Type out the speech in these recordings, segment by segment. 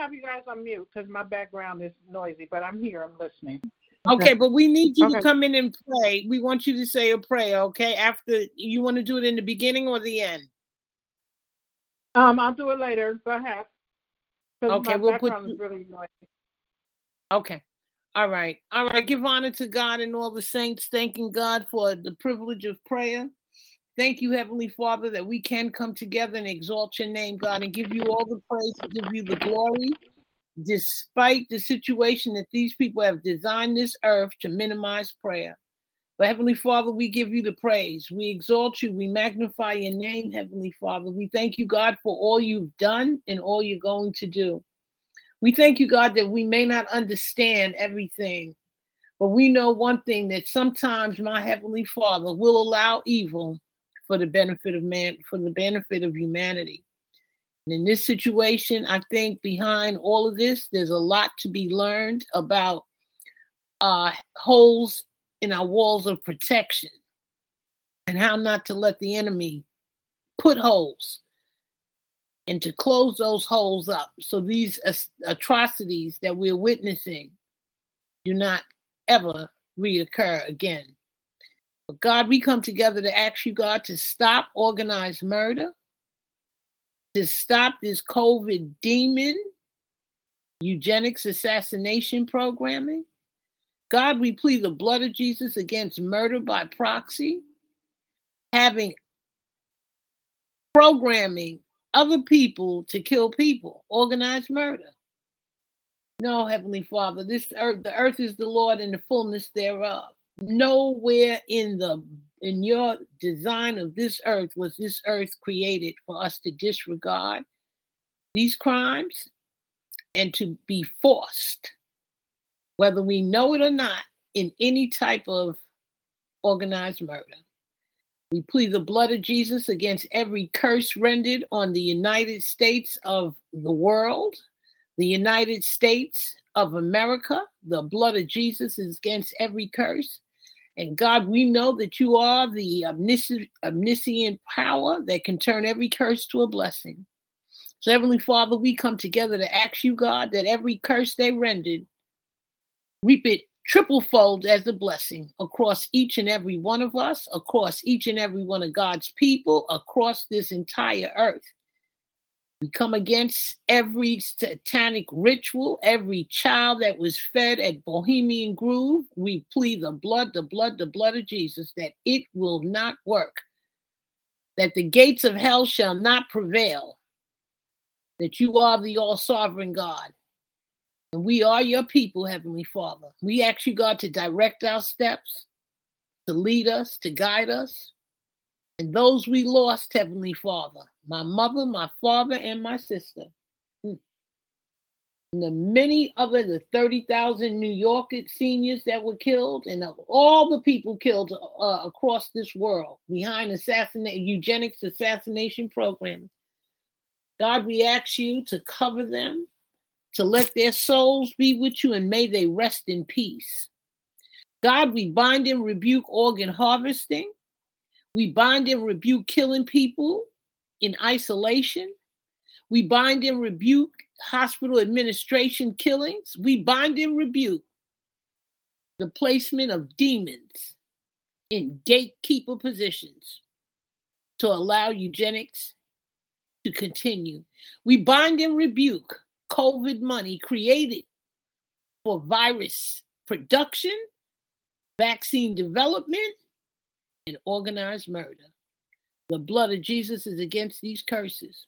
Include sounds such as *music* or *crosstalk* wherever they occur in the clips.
have you guys on mute because my background is noisy, but I'm here. I'm listening. Okay, okay but we need you okay. to come in and pray. We want you to say a prayer, okay? After you want to do it in the beginning or the end? Um, I'll do it later. Go ahead. Okay, we'll put you... really noisy. Okay. All right. All right. Give honor to God and all the saints, thanking God for the privilege of prayer. Thank you, Heavenly Father, that we can come together and exalt your name, God, and give you all the praise, give you the glory, despite the situation that these people have designed this earth to minimize prayer. But Heavenly Father, we give you the praise. We exalt you. We magnify your name, Heavenly Father. We thank you, God, for all you've done and all you're going to do. We thank you, God, that we may not understand everything, but we know one thing that sometimes my Heavenly Father will allow evil for the benefit of man, for the benefit of humanity. And in this situation, I think behind all of this, there's a lot to be learned about uh, holes in our walls of protection and how not to let the enemy put holes and to close those holes up so these atrocities that we're witnessing do not ever reoccur again. But God, we come together to ask you, God, to stop organized murder, to stop this COVID demon eugenics assassination programming. God, we plead the blood of Jesus against murder by proxy, having programming other people to kill people, organized murder. No, Heavenly Father, this earth, the earth is the Lord and the fullness thereof. Nowhere in the in your design of this earth was this earth created for us to disregard these crimes and to be forced, whether we know it or not, in any type of organized murder. We plead the blood of Jesus against every curse rendered on the United States of the world, the United States of America. The blood of Jesus is against every curse. And God, we know that you are the omniscient, omniscient power that can turn every curse to a blessing. So, Heavenly Father, we come together to ask you, God, that every curse they rendered, reap it triple fold as a blessing across each and every one of us, across each and every one of God's people, across this entire earth. We come against every satanic ritual, every child that was fed at Bohemian Grove. We plead the blood, the blood, the blood of Jesus that it will not work, that the gates of hell shall not prevail, that you are the all sovereign God and we are your people, Heavenly Father. We ask you, God, to direct our steps, to lead us, to guide us. And those we lost, Heavenly Father, my mother, my father, and my sister. Hmm. And the many other, the 30,000 New York seniors that were killed, and all the people killed uh, across this world behind assassination, eugenics assassination program. God, we ask you to cover them, to let their souls be with you, and may they rest in peace. God, we bind and rebuke organ harvesting. We bind and rebuke killing people in isolation. We bind and rebuke hospital administration killings. We bind and rebuke the placement of demons in gatekeeper positions to allow eugenics to continue. We bind and rebuke COVID money created for virus production, vaccine development, and organized murder. The blood of Jesus is against these curses.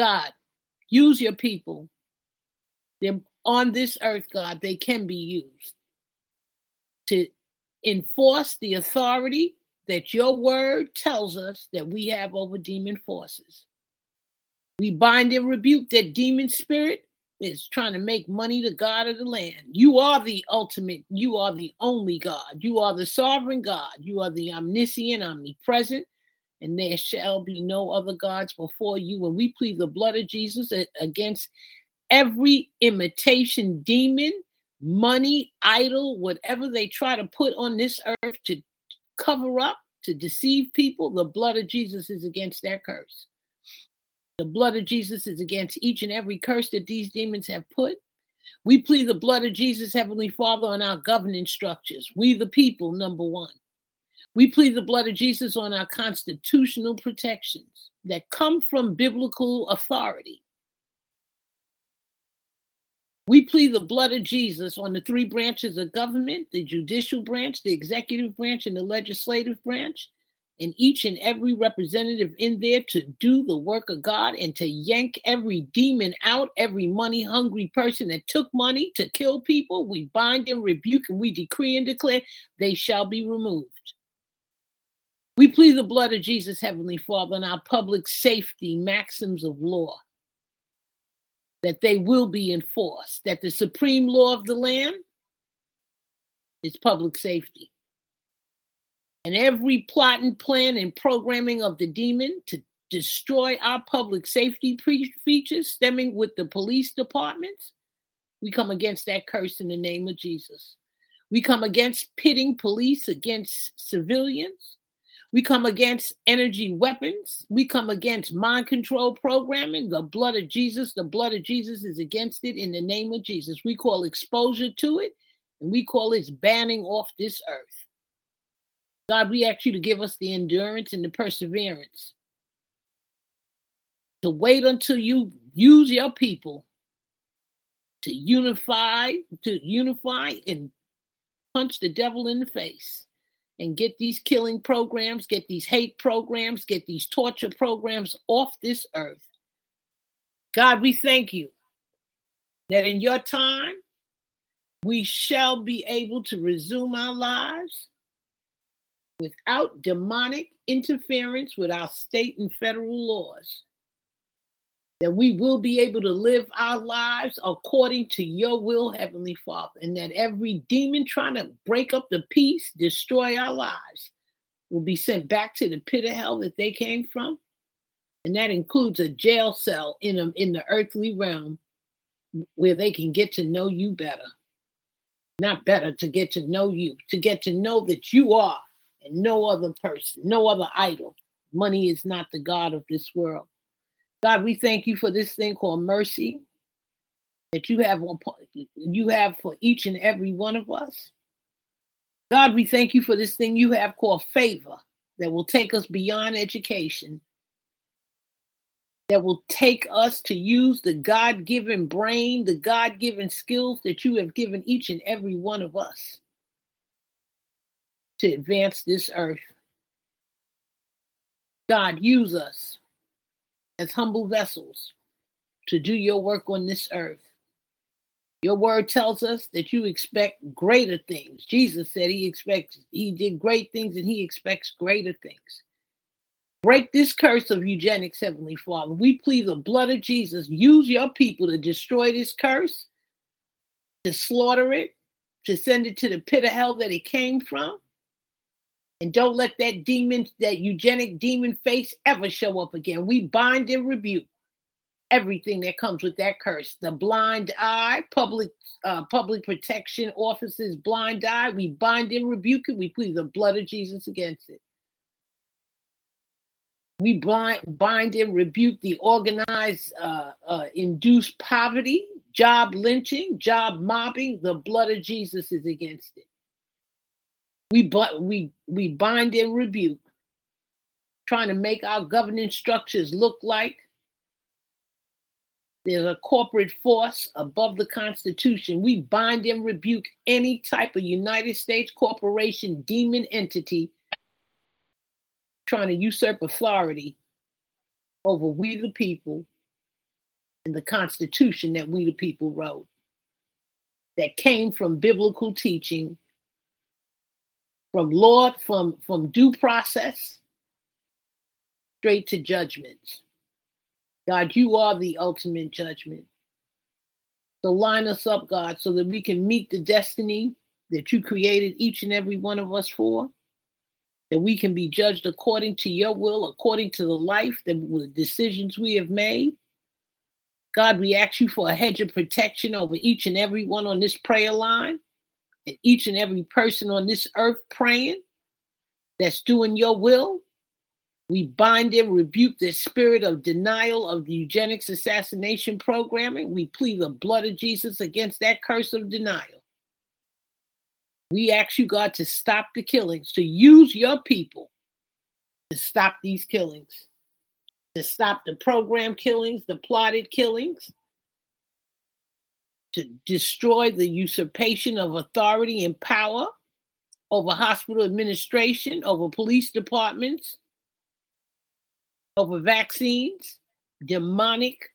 God, use your people. They're on this earth, God, they can be used to enforce the authority that your word tells us that we have over demon forces. We bind and rebuke that demon spirit is trying to make money the God of the land. You are the ultimate, you are the only God. You are the sovereign God. You are the omniscient, omnipresent, and there shall be no other gods before you. And we plead the blood of Jesus against every imitation demon, money, idol, whatever they try to put on this earth to cover up, to deceive people. The blood of Jesus is against that curse. The blood of Jesus is against each and every curse that these demons have put. We plead the blood of Jesus, Heavenly Father, on our governing structures. We, the people, number one. We plead the blood of Jesus on our constitutional protections that come from biblical authority. We plead the blood of Jesus on the three branches of government the judicial branch, the executive branch, and the legislative branch, and each and every representative in there to do the work of God and to yank every demon out, every money hungry person that took money to kill people. We bind and rebuke and we decree and declare they shall be removed. We plead the blood of Jesus, Heavenly Father, on our public safety maxims of law that they will be enforced, that the supreme law of the land is public safety. And every plot and plan and programming of the demon to destroy our public safety pre- features stemming with the police departments, we come against that curse in the name of Jesus. We come against pitting police against civilians. We come against energy weapons. We come against mind control programming. The blood of Jesus, the blood of Jesus is against it in the name of Jesus. We call exposure to it and we call its banning off this earth. God, we ask you to give us the endurance and the perseverance to wait until you use your people to unify, to unify and punch the devil in the face and get these killing programs, get these hate programs, get these torture programs off this earth. God, we thank you that in your time, we shall be able to resume our lives without demonic interference with our state and federal laws that we will be able to live our lives according to your will, Heavenly Father, and that every demon trying to break up the peace, destroy our lives, will be sent back to the pit of hell that they came from. And that includes a jail cell in, a, in the earthly realm where they can get to know you better. Not better, to get to know you, to get to know that you are and no other person, no other idol. Money is not the God of this world. God, we thank you for this thing called mercy that you have on, you have for each and every one of us. God, we thank you for this thing you have called favor that will take us beyond education, that will take us to use the God given brain, the God given skills that you have given each and every one of us to advance this earth. God, use us as humble vessels to do your work on this earth. Your word tells us that you expect greater things. Jesus said he expects, he did great things and he expects greater things. Break this curse of eugenics, Heavenly Father. We plead the blood of Jesus. Use your people to destroy this curse, to slaughter it, to send it to the pit of hell that it came from. And don't let that demon, that eugenic demon face ever show up again. We bind and rebuke everything that comes with that curse. The blind eye, public uh, public protection officers, blind eye. We bind and rebuke it. We plead the blood of Jesus against it. We blind, bind and rebuke the organized, uh, uh, induced poverty, job lynching, job mobbing. The blood of Jesus is against it. We but we we bind and rebuke, trying to make our governing structures look like there's a corporate force above the Constitution. We bind and rebuke any type of United States corporation demon entity trying to usurp authority over we the people and the Constitution that we the people wrote that came from biblical teaching from Lord, from, from due process straight to judgment. God, you are the ultimate judgment. So line us up, God, so that we can meet the destiny that you created each and every one of us for. That we can be judged according to your will, according to the life, that the decisions we have made. God, we ask you for a hedge of protection over each and every one on this prayer line and each and every person on this earth praying that's doing your will, We bind and rebuke the spirit of denial of the eugenics assassination programming. We plead the blood of Jesus against that curse of denial. We ask you, God, to stop the killings, to use your people to stop these killings, to stop the program killings, the plotted killings, to destroy the usurpation of authority and power over hospital administration, over police departments, over vaccines, demonic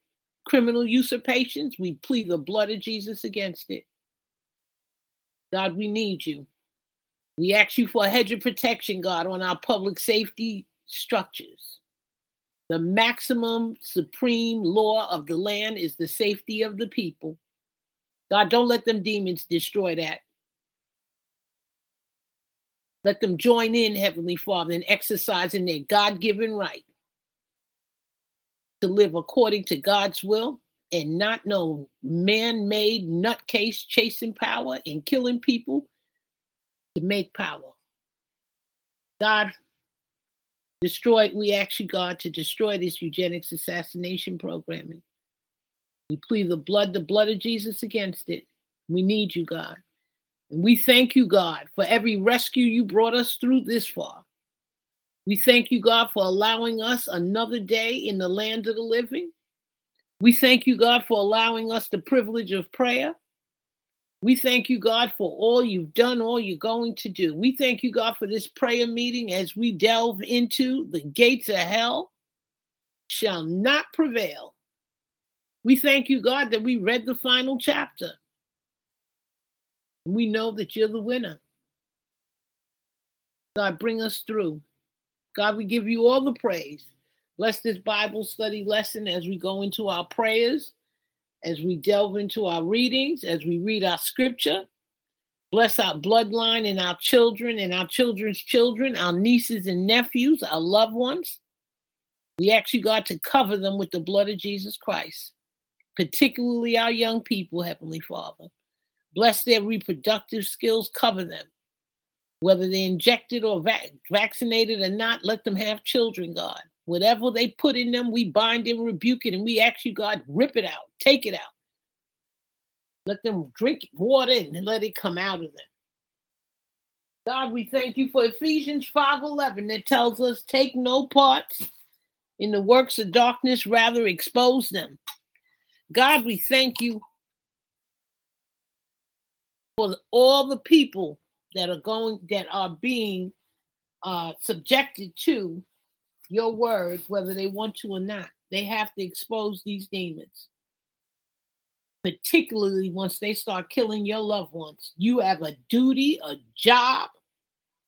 criminal usurpations. We plead the blood of Jesus against it. God, we need you. We ask you for a hedge of protection, God, on our public safety structures. The maximum supreme law of the land is the safety of the people. God, don't let them demons destroy that. Let them join in, Heavenly Father, in exercising their God given right to live according to God's will and not no man made nutcase chasing power and killing people to make power. God, destroy, we ask you, God, to destroy this eugenics assassination programming. We plead the blood, the blood of Jesus against it. We need you, God. And we thank you, God, for every rescue you brought us through this far. We thank you, God, for allowing us another day in the land of the living. We thank you, God, for allowing us the privilege of prayer. We thank you, God, for all you've done, all you're going to do. We thank you, God, for this prayer meeting as we delve into the gates of hell shall not prevail. We thank you, God, that we read the final chapter. We know that you're the winner. God, bring us through. God, we give you all the praise. Bless this Bible study lesson as we go into our prayers, as we delve into our readings, as we read our scripture. Bless our bloodline and our children and our children's children, our nieces and nephews, our loved ones. We ask you, God, to cover them with the blood of Jesus Christ, particularly our young people, Heavenly Father. Bless their reproductive skills, cover them whether they're injected or vac- vaccinated or not, let them have children, God. Whatever they put in them, we bind and rebuke it, and we ask you, God, rip it out, take it out. Let them drink water and let it come out of them. God, we thank you for Ephesians 5:11 that tells us, take no part in the works of darkness, rather expose them. God, we thank you for all the people that are going that are being uh, subjected to your word, whether they want to or not. They have to expose these demons. Particularly once they start killing your loved ones, you have a duty, a job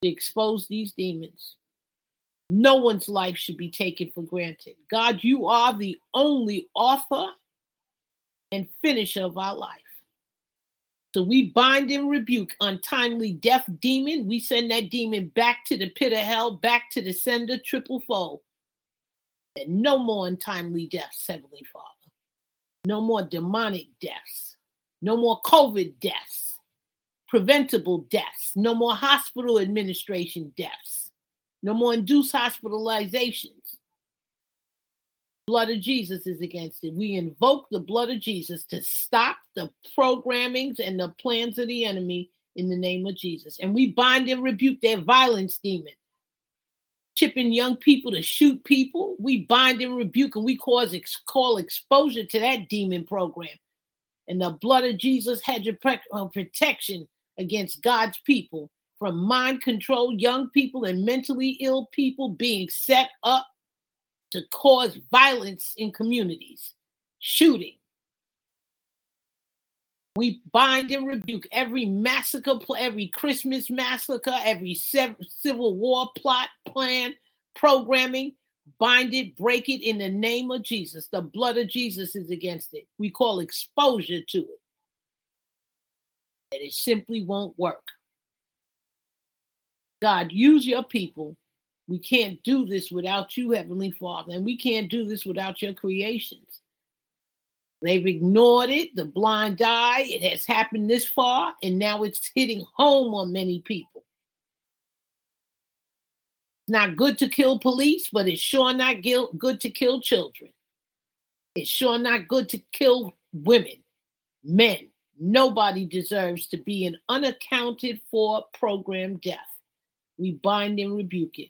to expose these demons. No one's life should be taken for granted. God, you are the only author and finisher of our life. So we bind and rebuke untimely death demon. We send that demon back to the pit of hell, back to the sender, triple fold. And no more untimely deaths, Heavenly Father. No more demonic deaths. No more COVID deaths. Preventable deaths. No more hospital administration deaths. No more induced hospitalizations blood of Jesus is against it. We invoke the blood of Jesus to stop the programmings and the plans of the enemy in the name of Jesus. And we bind and rebuke their violence demon. Chipping young people to shoot people, we bind and rebuke and we cause ex- call exposure to that demon program. And the blood of Jesus had your pre- uh, protection against God's people from mind controlled young people and mentally ill people being set up to cause violence in communities, shooting. We bind and rebuke every massacre, every Christmas massacre, every civil war plot, plan, programming. Bind it, break it in the name of Jesus. The blood of Jesus is against it. We call exposure to it. And it simply won't work. God, use your people we can't do this without you, Heavenly Father, and we can't do this without your creations. They've ignored it, the blind eye. It has happened this far, and now it's hitting home on many people. It's not good to kill police, but it's sure not good to kill children. It's sure not good to kill women, men. Nobody deserves to be an unaccounted for program death. We bind and rebuke it.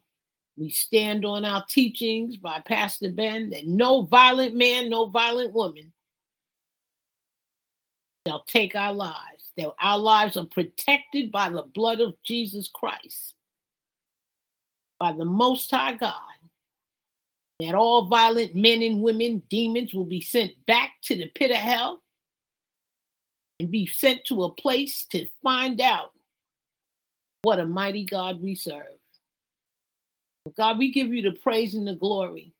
We stand on our teachings by Pastor Ben that no violent man, no violent woman shall take our lives. That our lives are protected by the blood of Jesus Christ, by the Most High God. That all violent men and women, demons, will be sent back to the pit of hell and be sent to a place to find out what a mighty God we serve. God, we give you the praise and the glory.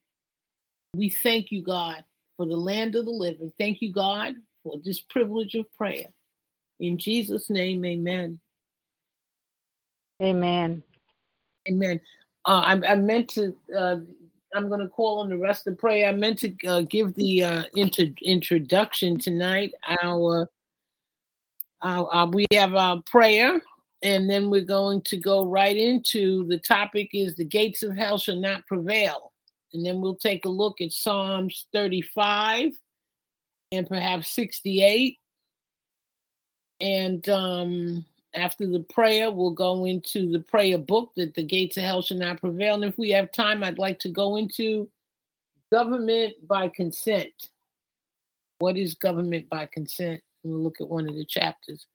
We thank you, God, for the land of the living. Thank you, God, for this privilege of prayer. In Jesus' name, amen. Amen. Amen. Uh, I, I, meant to, uh, I'm going to call on the rest of prayer. I meant to uh, give the uh, inter- introduction tonight. Our, our, our, we have our prayer and then we're going to go right into the topic is the gates of hell shall not prevail. And then we'll take a look at psalms 35 and perhaps 68 and um after the prayer we'll go into the prayer book that the gates of hell shall not prevail. And if we have time i'd like to go into government by consent. What is government by consent? We'll look at one of the chapters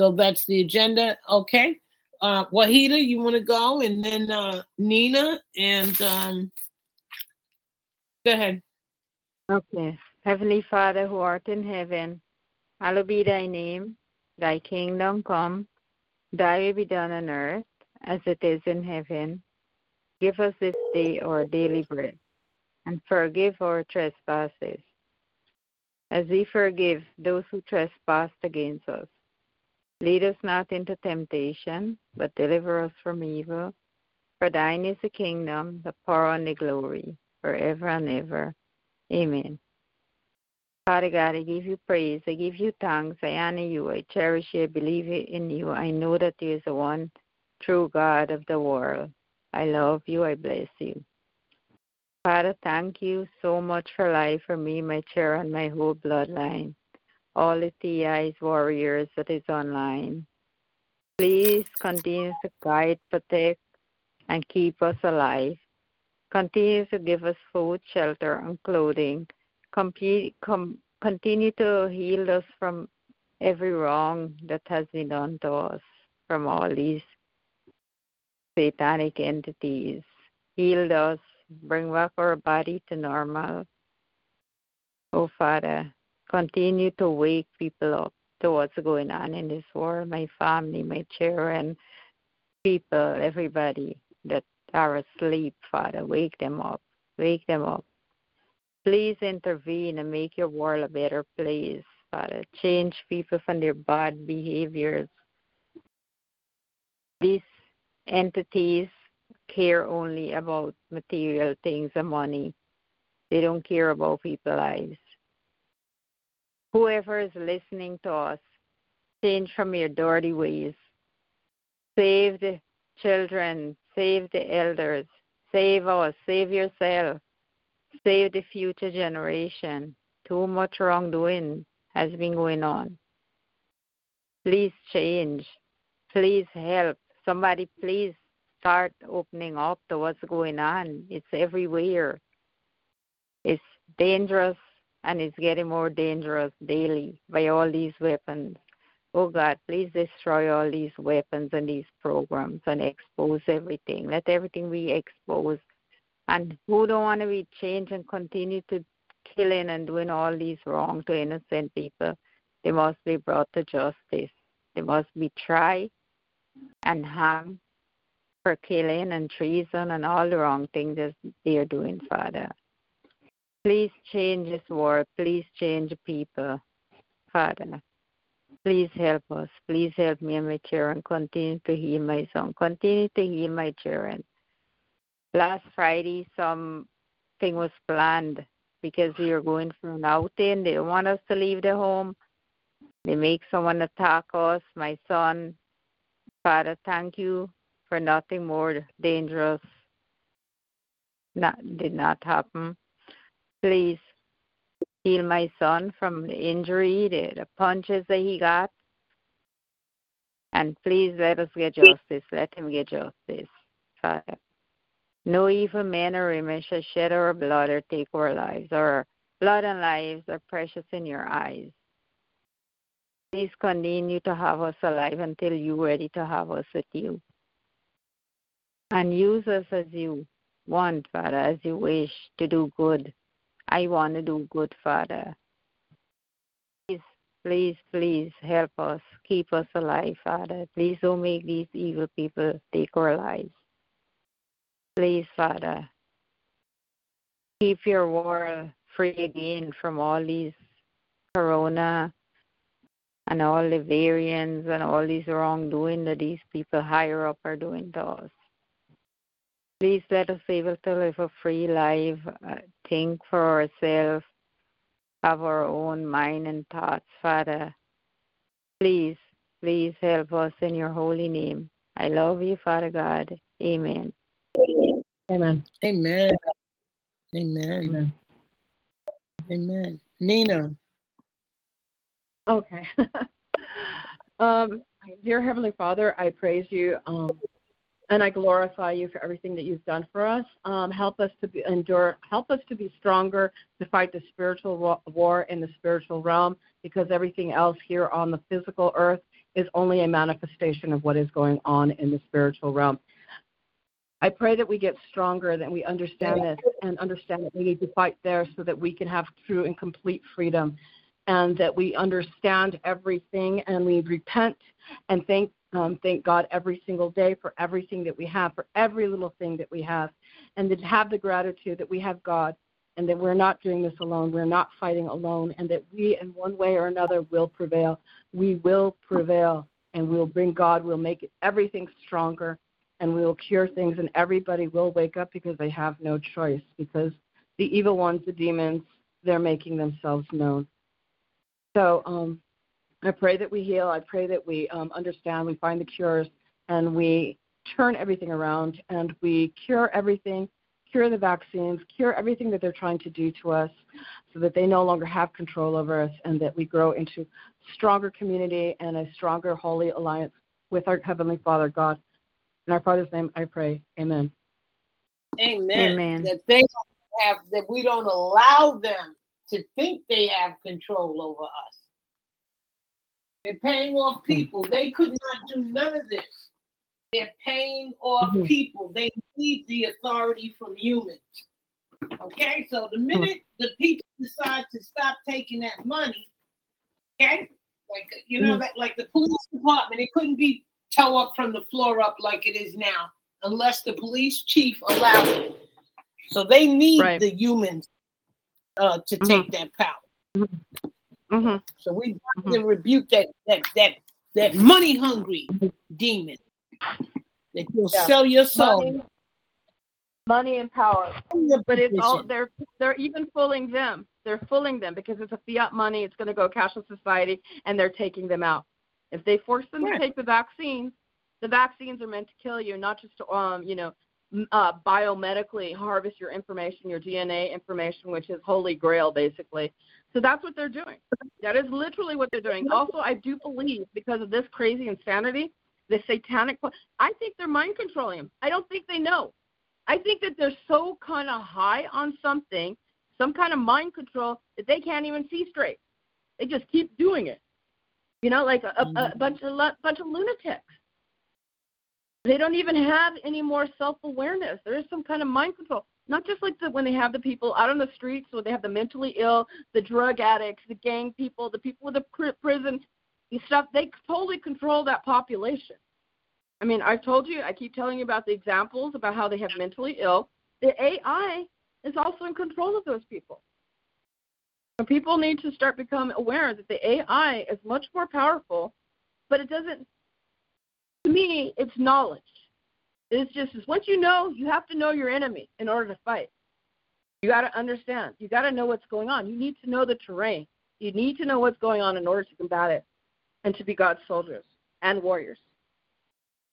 so that's the agenda. Okay. Uh, Wahida, you want to go? And then uh, Nina and um, go ahead. Okay. Heavenly Father who art in heaven, hallowed be thy name. Thy kingdom come, thy will be done on earth as it is in heaven. Give us this day our daily bread, and forgive our trespasses, as we forgive those who trespass against us Lead us not into temptation, but deliver us from evil. For thine is the kingdom, the power, and the glory, forever and ever. Amen. Father God, I give you praise. I give you thanks. I honor you. I cherish you. I believe in you. I know that you there is a one true God of the world. I love you. I bless you. Father, thank you so much for life for me, my chair, and my whole bloodline all the TI's warriors that is online. Please continue to guide, protect, and keep us alive. Continue to give us food, shelter, and clothing. Com, continue to heal us from every wrong that has been done to us from all these satanic entities. Heal us, bring back our body to normal. Oh, Father, continue to wake people up to what's going on in this world, my family, my children, people, everybody that are asleep, Father. Wake them up. Wake them up. Please intervene and make your world a better place, Father. Change people from their bad behaviors. These entities care only about material things and money. They don't care about people's lives whoever is listening to us, change from your dirty ways. Save the children, save the elders, save us, save yourself, save the future generation. Too much wrongdoing has been going on. Please change. Please help. Somebody, please start opening up to what's going on. It's everywhere. It's dangerous and it's getting more dangerous daily by all these weapons. Oh God, please destroy all these weapons and these programs and expose everything. Let everything be exposed. And who don't want to be changed and continue to killing and doing all these wrong to innocent people, they must be brought to justice. They must be tried and hung for killing and treason and all the wrong things that they are doing, Father. Please change this world. Please change people, Father. Please help us. Please help me and my children. Continue to heal my son. Continue to heal my children. Last Friday, something was planned because we were going for an outing. They want us to leave the home. They make someone attack us. My son, Father, thank you for nothing more dangerous not did not happen. Please heal my son from the injury, the, the punches that he got. And please let us get justice. Let him get justice, Father. No evil man or woman shall shed our blood or take our lives. Our blood and lives are precious in your eyes. Please continue to have us alive until you're ready to have us with you. And use us as you want, Father, as you wish to do good. I want to do good, Father. Please, please, please help us. Keep us alive, Father. Please don't make these evil people take our lives. Please, Father, keep your world free again from all these corona and all the variants and all these wrongdoing that these people higher up are doing to us. Please let us be able to live a free life, uh, think for ourselves, have our own mind and thoughts, Father. Please, please help us in your holy name. I love you, Father God. Amen. Amen. Amen. Amen. Amen. Nina. Okay. *laughs* um, dear Heavenly Father, I praise you um, and I glorify you for everything that you've done for us. Um, help us to be, endure. Help us to be stronger to fight the spiritual war in the spiritual realm, because everything else here on the physical earth is only a manifestation of what is going on in the spiritual realm. I pray that we get stronger, that we understand this and understand that we need to fight there so that we can have true and complete freedom and that we understand everything and we repent and thank um, thank God every single day for everything that we have, for every little thing that we have, and to have the gratitude that we have God and that we're not doing this alone. We're not fighting alone, and that we, in one way or another, will prevail. We will prevail, and we'll bring God. We'll make everything stronger, and we will cure things, and everybody will wake up because they have no choice. Because the evil ones, the demons, they're making themselves known. So um, I pray that we heal. I pray that we um, understand, we find the cures, and we turn everything around and we cure everything, cure the vaccines, cure everything that they're trying to do to us so that they no longer have control over us and that we grow into stronger community and a stronger holy alliance with our Heavenly Father, God. In our Father's name, I pray. Amen. Amen. Amen. That they have that we don't allow them to think they have control over us. They're paying off people. They could not do none of this. They're paying off Mhm. people. They need the authority from humans. Okay, so the minute the people decide to stop taking that money, okay, like you know, like, like the police department, it couldn't be toe up from the floor up like it is now, unless the police chief allows it. So they need Right. the humans uh, to Mhm. take that power. Mm-hmm. So we to rebuke that that that that money hungry demon that will Yeah. sell your soul. Money, money and power. But it's all they're they're even fooling them. They're fooling them because it's a fiat money. It's going to go cashless society, and they're taking them out. If they force them Right. to take the vaccines, the vaccines are meant to kill you, not just to um you know uh, biomedically harvest your information, your DNA information, which is holy grail basically. So that's what they're doing. That is literally what they're doing. Also, I do believe because of this crazy insanity, the satanic. I think they're mind controlling them. I don't think they know. I think that they're so kind of high on something, some kind of mind control that they can't even see straight. They just keep doing it. You know, like a, a, a bunch of bunch of lunatics. They don't even have any more self awareness. There is some kind of mind control. Not just like the, when they have the people out on the streets, when they have the mentally ill, the drug addicts, the gang people, the people with the pr- prison stuff. They totally control that population. I mean, I've told you, I keep telling you about the examples about how they have mentally ill. The AI is also in control of those people. And people need to start become aware that the AI is much more powerful, but it doesn't. To me, it's knowledge. It's just once you know, you have to know your enemy in order to fight. You got to understand. You got to know what's going on. You need to know the terrain. You need to know what's going on in order to combat it, and to be God's soldiers and warriors.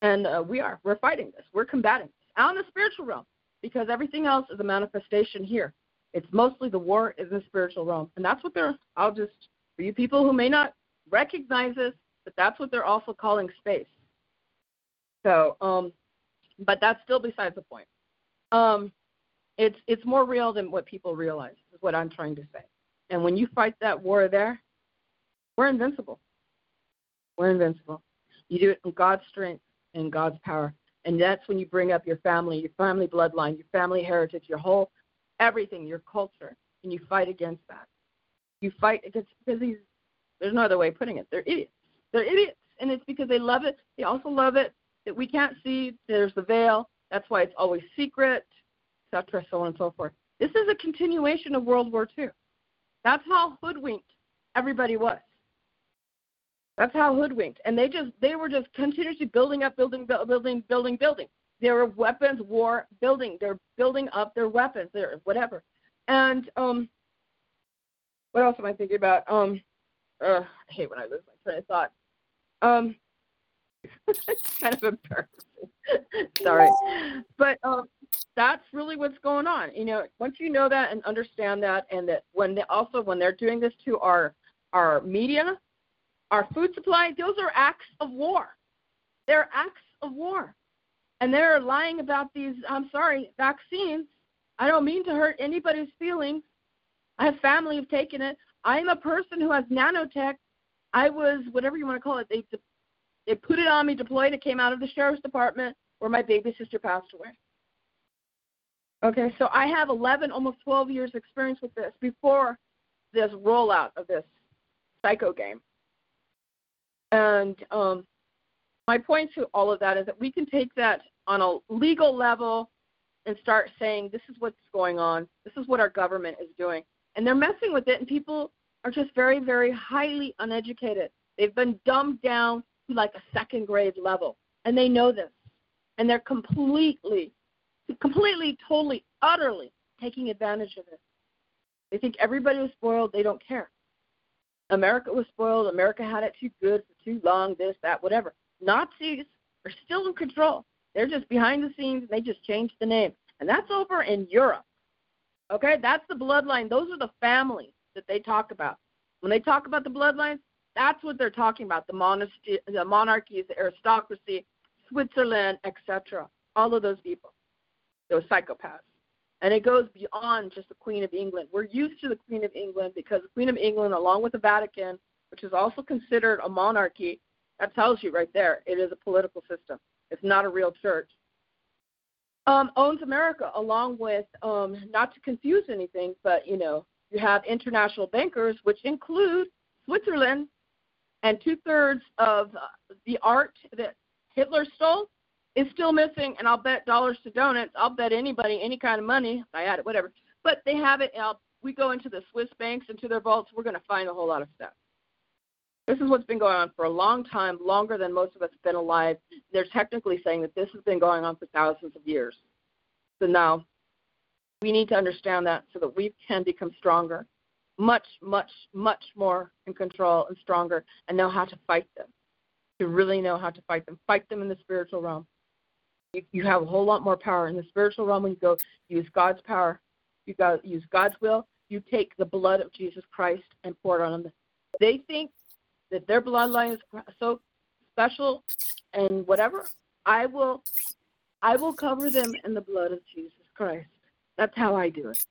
And uh, we are. We're fighting this. We're combating this out in the spiritual realm. because everything else is a manifestation here. It's mostly the war is the spiritual realm, and that's what they're. I'll just for you people who may not recognize this, but that's what they're also calling space. So, um, but that's still besides the point. Um, it's it's more real than what people realize. Is what I'm trying to say. And when you fight that war there, we're invincible. We're invincible. You do it in God's strength and God's power. And that's when you bring up your family, your family bloodline, your family heritage, your whole everything, your culture, and you fight against that. You fight against because these there's no other way of putting it. They're idiots. They're idiots. And it's because they love it. They also love it that we can't see. There's the veil. That's why it's always secret, etc., so on and so forth. This is a continuation of World War II. That's how hoodwinked everybody was. That's how hoodwinked, and they just they were just continuously building up, building, building, building, building. There were weapons war building. They're building up their weapons, their whatever. And um, what else am I thinking about? Um, uh, I hate when I lose my train of thought. Um, it's kind of embarrassing. *laughs* Sorry, but um, that's really what's going on. You know, once you know that and understand that, and that when they also when they're doing this to our our media, our food supply, those are acts of war. They're acts of war. And they're lying about these, I'm sorry, vaccines. I don't mean to hurt anybody's feelings. I have family who've taken it. I'm a person who has nanotech. I was, whatever you want to call it, they, they put it on me, deployed. It came out of the sheriff's department where my baby sister passed away. Okay, so I have 11, almost 12 years experience with this before this rollout of this psycho game. And um, my point to all of that is that we can take that on a legal level and start saying this is what's going on, this is what our government is doing. And they're messing with it, and people are just very, very highly uneducated. They've been dumbed down to like a second grade level, and they know this. And they're completely, completely, totally, utterly taking advantage of it. They think everybody was spoiled, they don't care. America was spoiled. America had it too good for too long, this, that, whatever. Nazis are still in control. They're just behind the scenes. And they just changed the name. And that's over in Europe. Okay? That's the bloodline. Those are the families that they talk about. When they talk about the bloodlines, that's what they're talking about the, monarchy, the monarchies, the aristocracy, Switzerland, etc. All of those people, those psychopaths. And it goes beyond just the Queen of England. We're used to the Queen of England because the Queen of England, along with the Vatican, which is also considered a monarchy, that tells you right there it is a political system. It's not a real church. Um, owns America, along with, um, not to confuse anything, but you know, you have international bankers, which include Switzerland, and two thirds of uh, the art that Hitler stole is still missing, and I'll bet dollars to donuts. I'll bet anybody any kind of money. I had it, whatever. But they have it. I'll, we go into the Swiss banks, into their vaults. We're going to find a whole lot of stuff. This is what's been going on for a long time, longer than most of us have been alive. They're technically saying that this has been going on for thousands of years. So now we need to understand that so that we can become stronger, much, much, much more in control and stronger, and know how to fight them. To really know how to fight them, fight them in the spiritual realm you, have a whole lot more power in the spiritual realm when you go use God's power. You got use God's will. You take the blood of Jesus Christ and pour it on them. They think that their bloodline is so special and whatever. I will, I will cover them in the blood of Jesus Christ. That's how I do it.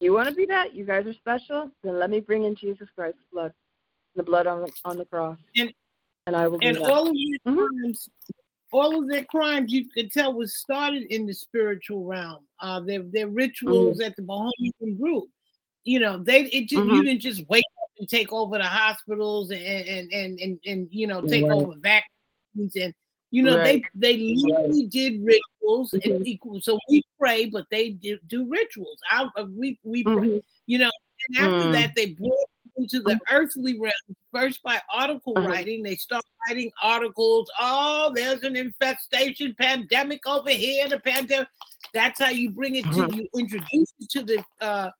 You want to be that? You guys are special. Then let me bring in Jesus Christ's blood, the blood on the, on the cross, and, and I will. and all of these Mhm. crimes all of their crimes you could tell was started in the spiritual realm. Uh, their their rituals at the Bohemian Grove. You know, they it just, you Mhm. didn't just wake up and take over the hospitals and and and and, and you know take Right. over vaccines and you know Right. they they literally did rituals and Mhm. equal. So we pray, but they do, do rituals. I uh, we we pray. Mhm. You know, and after Mm. that they brought into the earthly realm first by article Uh-huh. writing. They start writing articles. Oh, there's an infestation pandemic over here. The pandemic. That's how you bring it to Uh-huh. you introduce it to the uh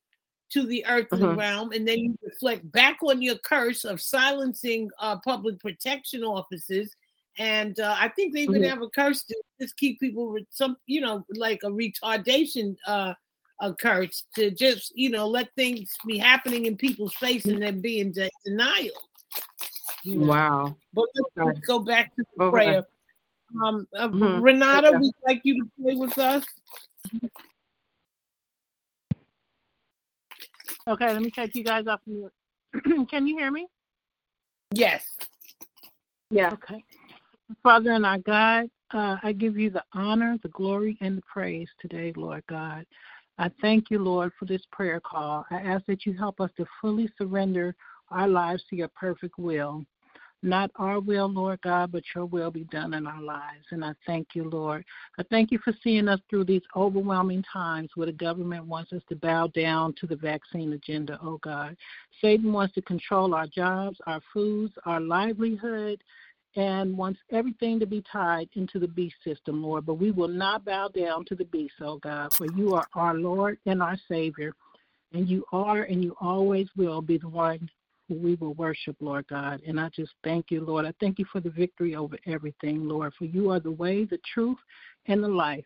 to the earthly Uh-huh. realm, and then you reflect back on your curse of silencing uh public protection officers and uh, I think they even Mhm. have a curse to just keep people with some, you know, like a retardation uh, a curse to just, you know, let things be happening in people's face and then be in de- denial. You know? Wow. But let's, Okay. let's go back to the Okay. prayer. Um, uh, Mhm. Renata, Okay. we'd like you to pray with us. Okay, let me take you guys off mute. *clears throat* Can you hear me? Yes. Yeah. Okay. Father and our God, uh, I give you the honor, the glory, and the praise today, Lord God. I thank you, Lord, for this prayer call. I ask that you help us to fully surrender our lives to your perfect will. Not our will, Lord God, but your will be done in our lives. And I thank you, Lord. I thank you for seeing us through these overwhelming times where the government wants us to bow down to the vaccine agenda, oh God. Satan wants to control our jobs, our foods, our livelihood, and wants everything to be tied into the beast system, Lord. But we will not bow down to the beast, oh God, for you are our Lord and our Savior. And you are and you always will be the one who we will worship, Lord God. And I just thank you, Lord. I thank you for the victory over everything, Lord, for you are the way, the truth, and the life.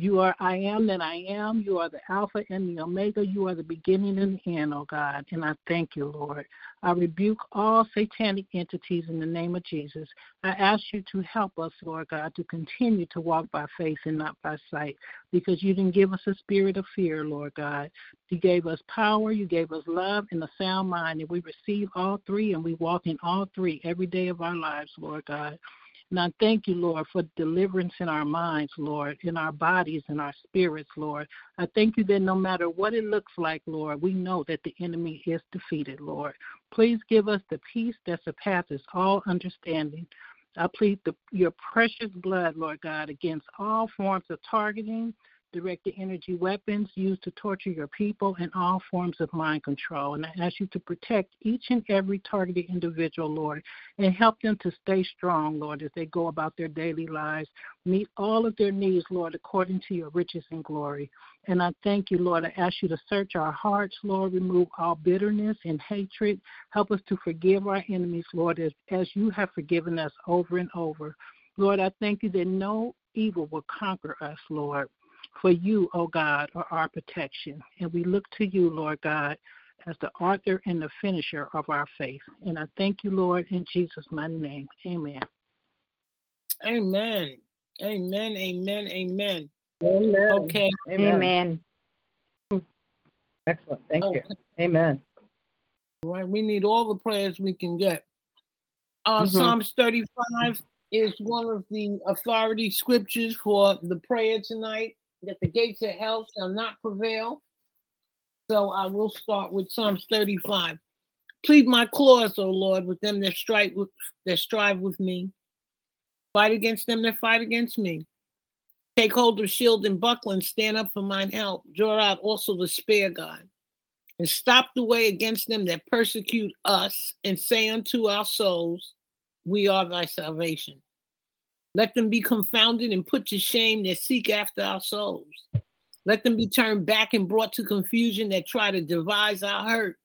You are I am that I am. You are the Alpha and the Omega. You are the beginning and the end, oh God. And I thank you, Lord. I rebuke all satanic entities in the name of Jesus. I ask you to help us, Lord God, to continue to walk by faith and not by sight, because you didn't give us a spirit of fear, Lord God. You gave us power, you gave us love, and a sound mind, and we receive all three, and we walk in all three every day of our lives, Lord God. And I thank you, Lord, for deliverance in our minds, Lord, in our bodies, in our spirits, Lord. I thank you that no matter what it looks like, Lord, we know that the enemy is defeated, Lord. Please give us the peace that surpasses all understanding. I plead the, your precious blood, Lord God, against all forms of targeting, directed energy weapons used to torture your people, and all forms of mind control. And I ask you to protect each and every targeted individual, Lord, and help them to stay strong, Lord, as they go about their daily lives. Meet all of their needs, Lord, according to your riches and glory. And I thank you, Lord. I ask you to search our hearts, Lord, remove all bitterness and hatred. Help us to forgive our enemies, Lord, as, as you have forgiven us over and over. Lord, I thank you that no evil will conquer us, Lord. For you, O oh God, are our protection. And we look to you, Lord God, as the author and the finisher of our faith. And I thank you, Lord, in Jesus' mighty name. Amen. Amen. Amen. Amen. Amen. Amen. Okay. Amen. Amen. Excellent. Thank you. Amen. Right. We need all the prayers we can get. Uh, Mhm. Psalms 35 is one of the authority scriptures for the prayer tonight that the gates of hell shall not prevail. So I will start with Psalms 35. Plead my cause, O Lord, with them that strive with that strive with me. Fight against them that fight against me. Take hold of shield and buckler and stand up for mine help. Draw out also the spear, God, and stop the way against them that persecute us, and say unto our souls, We are thy salvation. Let them be confounded and put to shame that seek after our souls. Let them be turned back and brought to confusion that try to devise our hurt.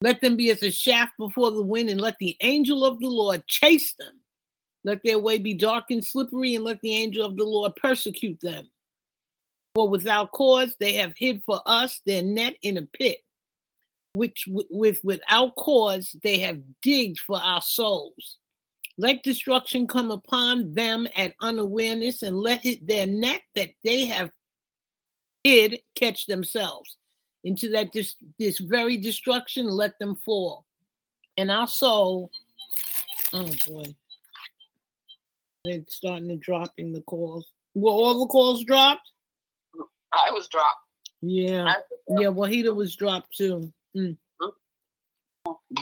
Let them be as a shaft before the wind, and let the angel of the Lord chase them. Let their way be dark and slippery, and let the angel of the Lord persecute them. For without cause they have hid for us their net in a pit, which with without cause they have digged for our souls. Let destruction come upon them at unawareness, and let it, their net that they have hid catch themselves. Into that dis, this very destruction, let them fall. And our soul, oh boy, they're starting to dropping the calls. Were all the calls dropped? I was dropped. Yeah, yeah. Wahida was dropped too. Mm.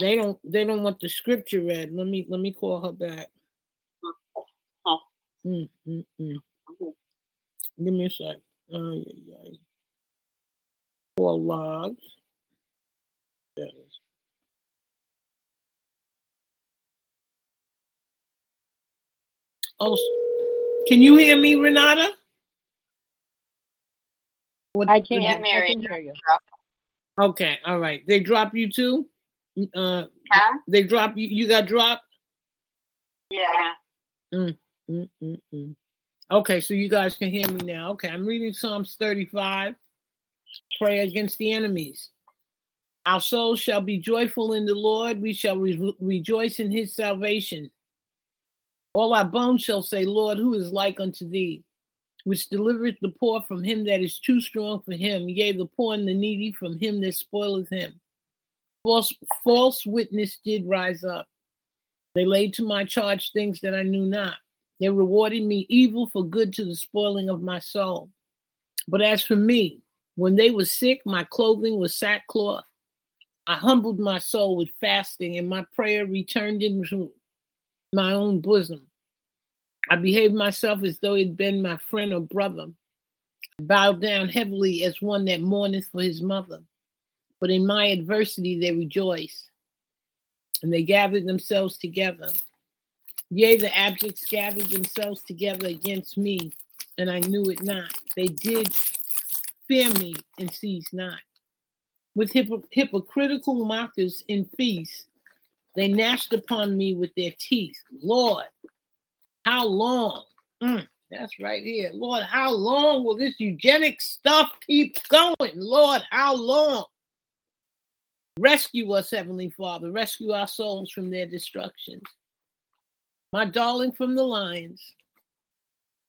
They don't. They don't want the scripture read. Let me. Let me call her back. Mm, mm, mm. Give me a sec. Oh, yeah, yeah. Call logs. It is. Oh, can you hear me, Renata? What- I can't, I can hear you. Okay, all right. They drop you too. Uh, Huh? they drop you. You got dropped. Yeah. Mm, mm, mm, mm. Okay, so you guys can hear me now. Okay, I'm reading Psalms 35. Pray against the enemies. Our souls shall be joyful in the Lord. We shall re- rejoice in his salvation. All our bones shall say, Lord, who is like unto thee? Which delivereth the poor from him that is too strong for him, yea, the poor and the needy from him that spoileth him. False, false witness did rise up. They laid to my charge things that I knew not. They rewarded me evil for good to the spoiling of my soul. But as for me, when they were sick, my clothing was sackcloth. I humbled my soul with fasting, and my prayer returned into my own bosom. I behaved myself as though it had been my friend or brother. I bowed down heavily as one that mourneth for his mother. But in my adversity they rejoiced, and they gathered themselves together. Yea, the abjects gathered themselves together against me, and I knew it not. They did fear me and cease not. With hypo- hypocritical mockers in feast, they gnashed upon me with their teeth. Lord, how long? Mm, that's right here. Lord, how long will this eugenic stuff keep going? Lord, how long? Rescue us, Heavenly Father. Rescue our souls from their destructions my darling from the lions.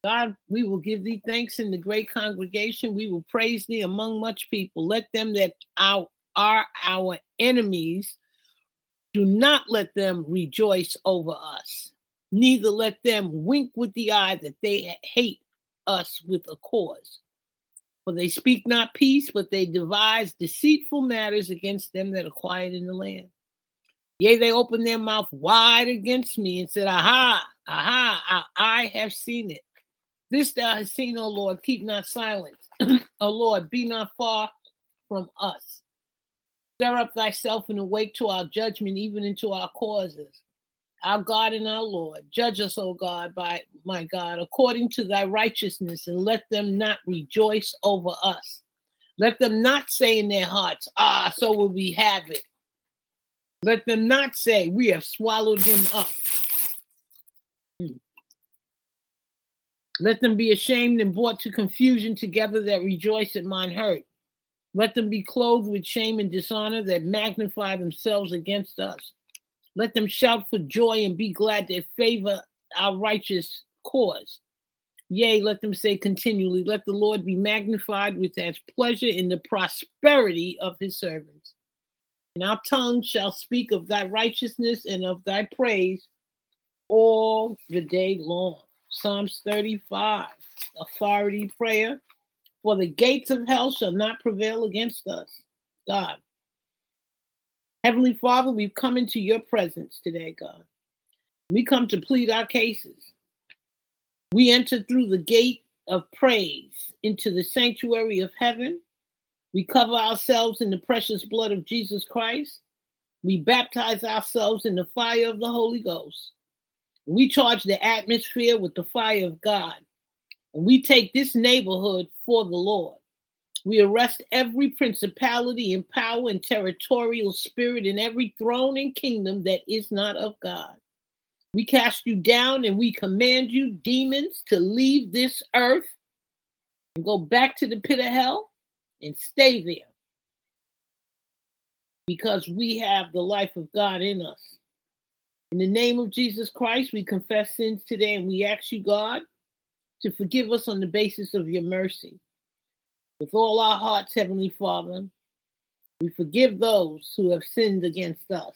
God, we will give thee thanks in the great congregation. We will praise thee among much people. Let them that are, are our enemies, do not let them rejoice over us. Neither let them wink with the eye that they hate us with a cause. For they speak not peace, but they devise deceitful matters against them that are quiet in the land. Yea, they opened their mouth wide against me and said, Aha, aha, I, I have seen it. This thou hast seen, O Lord, keep not silence. *clears throat* o Lord, be not far from us. Stir up thyself and awake to our judgment, even into our causes. Our God and our Lord, judge us, O God, by my God, according to thy righteousness, and let them not rejoice over us. Let them not say in their hearts, Ah, so will we have it. Let them not say, We have swallowed him up. Let them be ashamed and brought to confusion together that rejoice at mine hurt. Let them be clothed with shame and dishonor that magnify themselves against us. Let them shout for joy and be glad that favor our righteous cause. Yea, let them say continually, Let the Lord be magnified, with has pleasure in the prosperity of his servants. And our tongue shall speak of thy righteousness and of thy praise all the day long. Psalms 35, authority prayer. For the gates of hell shall not prevail against us. God. Heavenly Father, we've come into your presence today, God. We come to plead our cases. We enter through the gate of praise into the sanctuary of heaven we cover ourselves in the precious blood of Jesus Christ. We baptize ourselves in the fire of the Holy Ghost. We charge the atmosphere with the fire of God. And we take this neighborhood for the Lord. We arrest every principality and power and territorial spirit in every throne and kingdom that is not of God. We cast you down and we command you, demons, to leave this earth and go back to the pit of hell and stay there because we have the life of God in us. In the name of Jesus Christ, we confess sins today and we ask you, God, to forgive us on the basis of your mercy. With all our hearts, Heavenly Father, we forgive those who have sinned against us.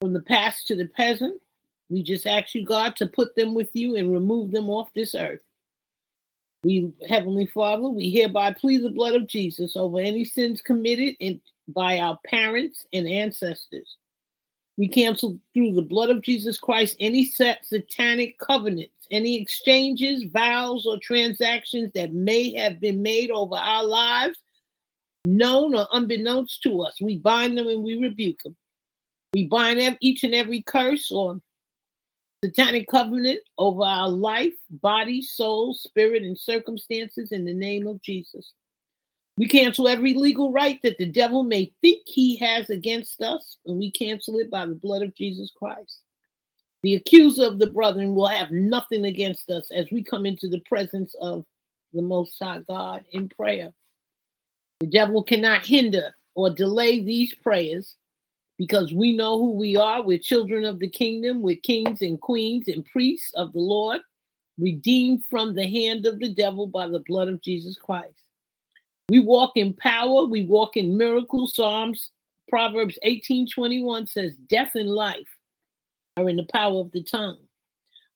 From the past to the present, we just ask you, God, to put them with you and remove them off this earth. We, Heavenly Father, we hereby plead the blood of Jesus over any sins committed in, by our parents and ancestors. We cancel through the blood of Jesus Christ any satanic covenants, any exchanges, vows, or transactions that may have been made over our lives, known or unbeknownst to us. We bind them and we rebuke them. We bind them each and every curse or satanic covenant over our life, body, soul, spirit, and circumstances in the name of Jesus. We cancel every legal right that the devil may think he has against us, and we cancel it by the blood of Jesus Christ. The accuser of the brethren will have nothing against us as we come into the presence of the Most High God in prayer. The devil cannot hinder or delay these prayers because we know who we are. We're children of the kingdom, we're kings and queens and priests of the Lord, redeemed from the hand of the devil by the blood of Jesus Christ. We walk in power, we walk in miracles. Psalms, Proverbs 18 21 says, Death and life are in the power of the tongue.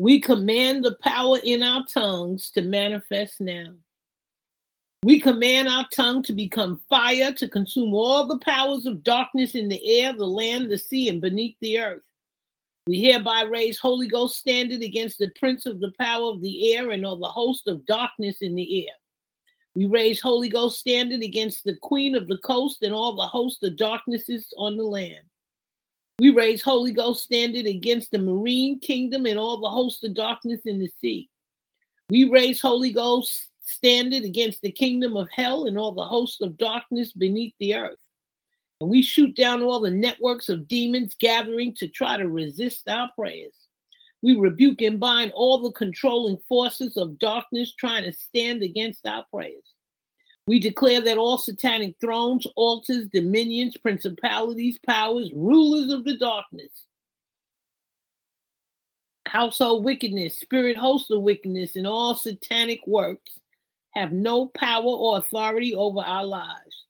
We command the power in our tongues to manifest now. We command our tongue to become fire to consume all the powers of darkness in the air, the land, the sea, and beneath the earth. We hereby raise Holy Ghost standard against the prince of the power of the air and all the host of darkness in the air. We raise Holy Ghost standard against the queen of the coast and all the host of darknesses on the land. We raise Holy Ghost standard against the marine kingdom and all the host of darkness in the sea. We raise Holy Ghost standard against the kingdom of hell and all the host of darkness beneath the earth. And we shoot down all the networks of demons gathering to try to resist our prayers. We rebuke and bind all the controlling forces of darkness trying to stand against our prayers. We declare that all satanic thrones, altars, dominions, principalities, powers, rulers of the darkness, household wickedness, spirit host of wickedness, and all satanic works have no power or authority over our lives.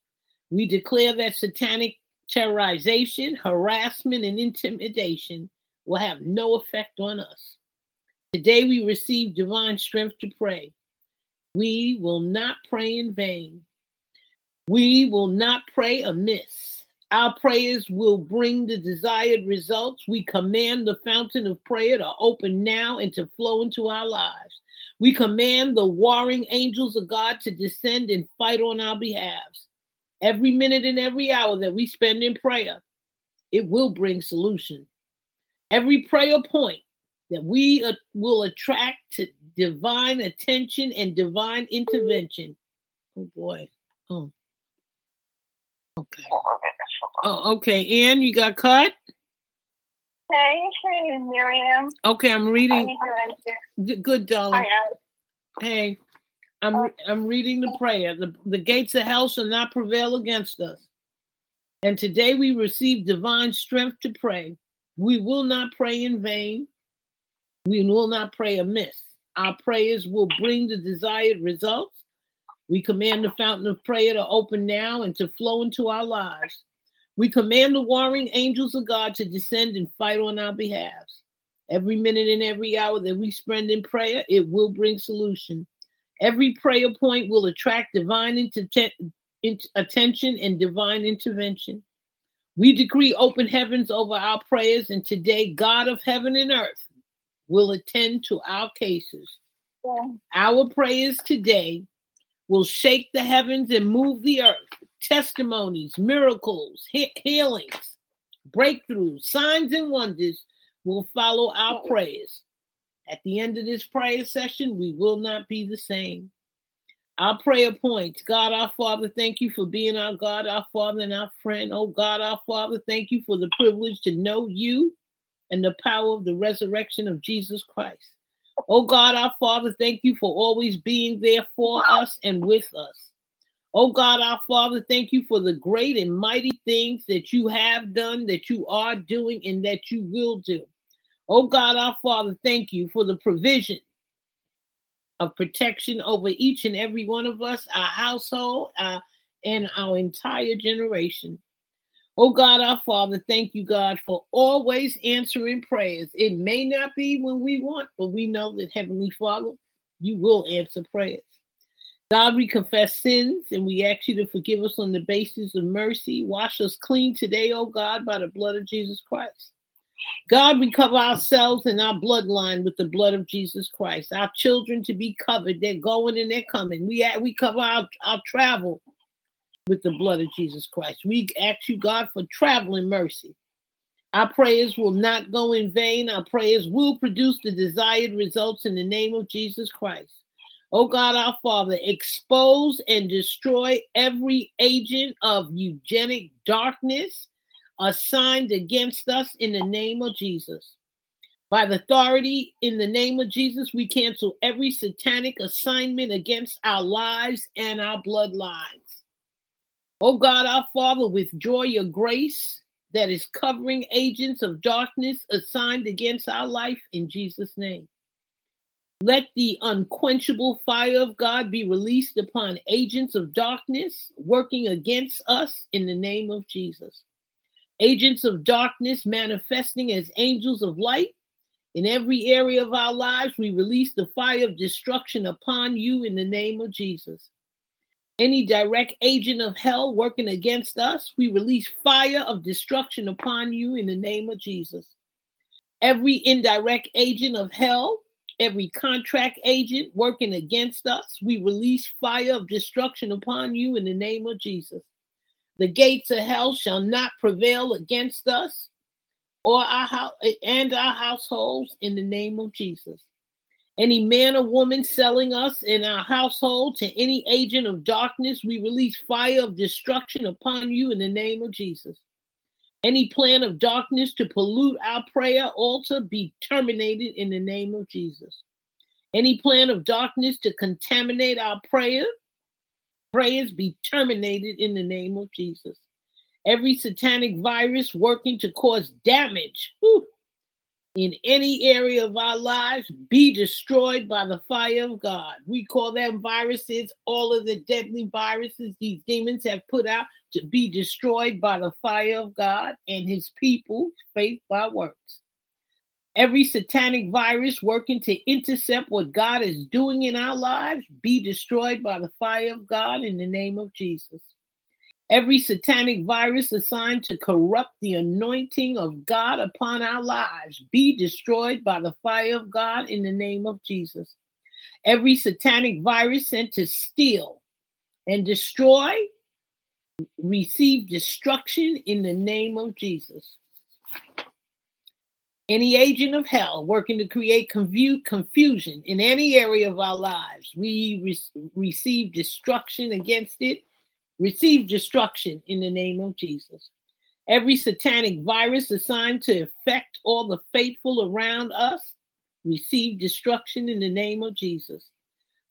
We declare that satanic terrorization, harassment, and intimidation will have no effect on us. Today we receive divine strength to pray. We will not pray in vain. We will not pray amiss. Our prayers will bring the desired results. We command the fountain of prayer to open now and to flow into our lives. We command the warring angels of God to descend and fight on our behalves. Every minute and every hour that we spend in prayer, it will bring solution. Every prayer point that we uh, will attract to divine attention and divine intervention. Oh boy. Oh. Okay. Oh, okay. Ann, you got cut? Hey, hey, Miriam. Okay, I'm reading. Good, good, darling. Hi, Hey, I'm I'm reading the prayer. The, the gates of hell shall not prevail against us. And today we receive divine strength to pray. We will not pray in vain. We will not pray amiss. Our prayers will bring the desired results. We command the fountain of prayer to open now and to flow into our lives. We command the warring angels of God to descend and fight on our behalves. Every minute and every hour that we spend in prayer, it will bring solution. Every prayer point will attract divine attention and divine intervention. We decree open heavens over our prayers, and today, God of heaven and earth will attend to our cases. Yeah. Our prayers today will shake the heavens and move the earth testimonies, miracles, he- healings, breakthroughs, signs, and wonders will follow our prayers. At the end of this prayer session, we will not be the same. Our prayer points God, our Father, thank you for being our God, our Father, and our friend. Oh, God, our Father, thank you for the privilege to know you and the power of the resurrection of Jesus Christ. Oh, God, our Father, thank you for always being there for us and with us. Oh God, our Father, thank you for the great and mighty things that you have done, that you are doing, and that you will do. Oh God, our Father, thank you for the provision of protection over each and every one of us, our household, and our entire generation. Oh God, our Father, thank you, God, for always answering prayers. It may not be when we want, but we know that Heavenly Father, you will answer prayers. God, we confess sins and we ask you to forgive us on the basis of mercy. Wash us clean today, oh God, by the blood of Jesus Christ. God, we cover ourselves and our bloodline with the blood of Jesus Christ. Our children to be covered. They're going and they're coming. We, we cover our, our travel with the blood of Jesus Christ. We ask you, God, for traveling mercy. Our prayers will not go in vain. Our prayers will produce the desired results in the name of Jesus Christ. Oh God, our Father, expose and destroy every agent of eugenic darkness assigned against us in the name of Jesus. By the authority in the name of Jesus, we cancel every satanic assignment against our lives and our bloodlines. Oh God, our Father, withdraw your grace that is covering agents of darkness assigned against our life in Jesus' name. Let the unquenchable fire of God be released upon agents of darkness working against us in the name of Jesus. Agents of darkness manifesting as angels of light. In every area of our lives, we release the fire of destruction upon you in the name of Jesus. Any direct agent of hell working against us, we release fire of destruction upon you in the name of Jesus. Every indirect agent of hell, every contract agent working against us, we release fire of destruction upon you in the name of Jesus. The gates of hell shall not prevail against us or our house and our households in the name of Jesus. Any man or woman selling us in our household to any agent of darkness, we release fire of destruction upon you in the name of Jesus. Any plan of darkness to pollute our prayer altar be terminated in the name of Jesus. Any plan of darkness to contaminate our prayer, prayers be terminated in the name of Jesus. Every satanic virus working to cause damage, whew, in any area of our lives be destroyed by the fire of God. We call them viruses, all of the deadly viruses these demons have put out to be destroyed by the fire of God and his people, faith by works. Every satanic virus working to intercept what God is doing in our lives be destroyed by the fire of God in the name of Jesus. Every satanic virus assigned to corrupt the anointing of God upon our lives be destroyed by the fire of God in the name of Jesus. Every satanic virus sent to steal and destroy receive destruction in the name of Jesus. Any agent of hell working to create confu- confusion in any area of our lives, we re- receive destruction against it receive destruction in the name of Jesus. Every satanic virus assigned to affect all the faithful around us, receive destruction in the name of Jesus.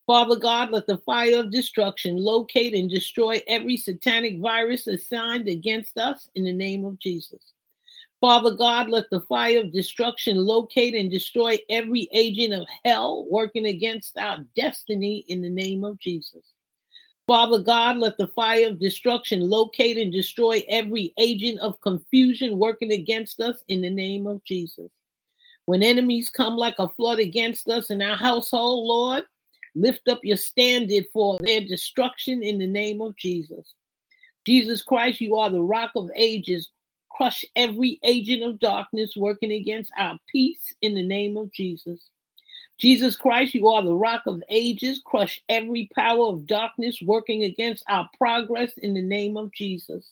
Father God, let the fire of destruction locate and destroy every satanic virus assigned against us in the name of Jesus. Father God, let the fire of destruction locate and destroy every agent of hell working against our destiny in the name of Jesus. Father God, let the fire of destruction locate and destroy every agent of confusion working against us in the name of Jesus. When enemies come like a flood against us in our household, Lord, lift up your standard for their destruction in the name of Jesus. Jesus Christ, you are the rock of ages. Crush every agent of darkness working against our peace in the name of Jesus. Jesus Christ, you are the rock of ages. Crush every power of darkness working against our progress in the name of Jesus.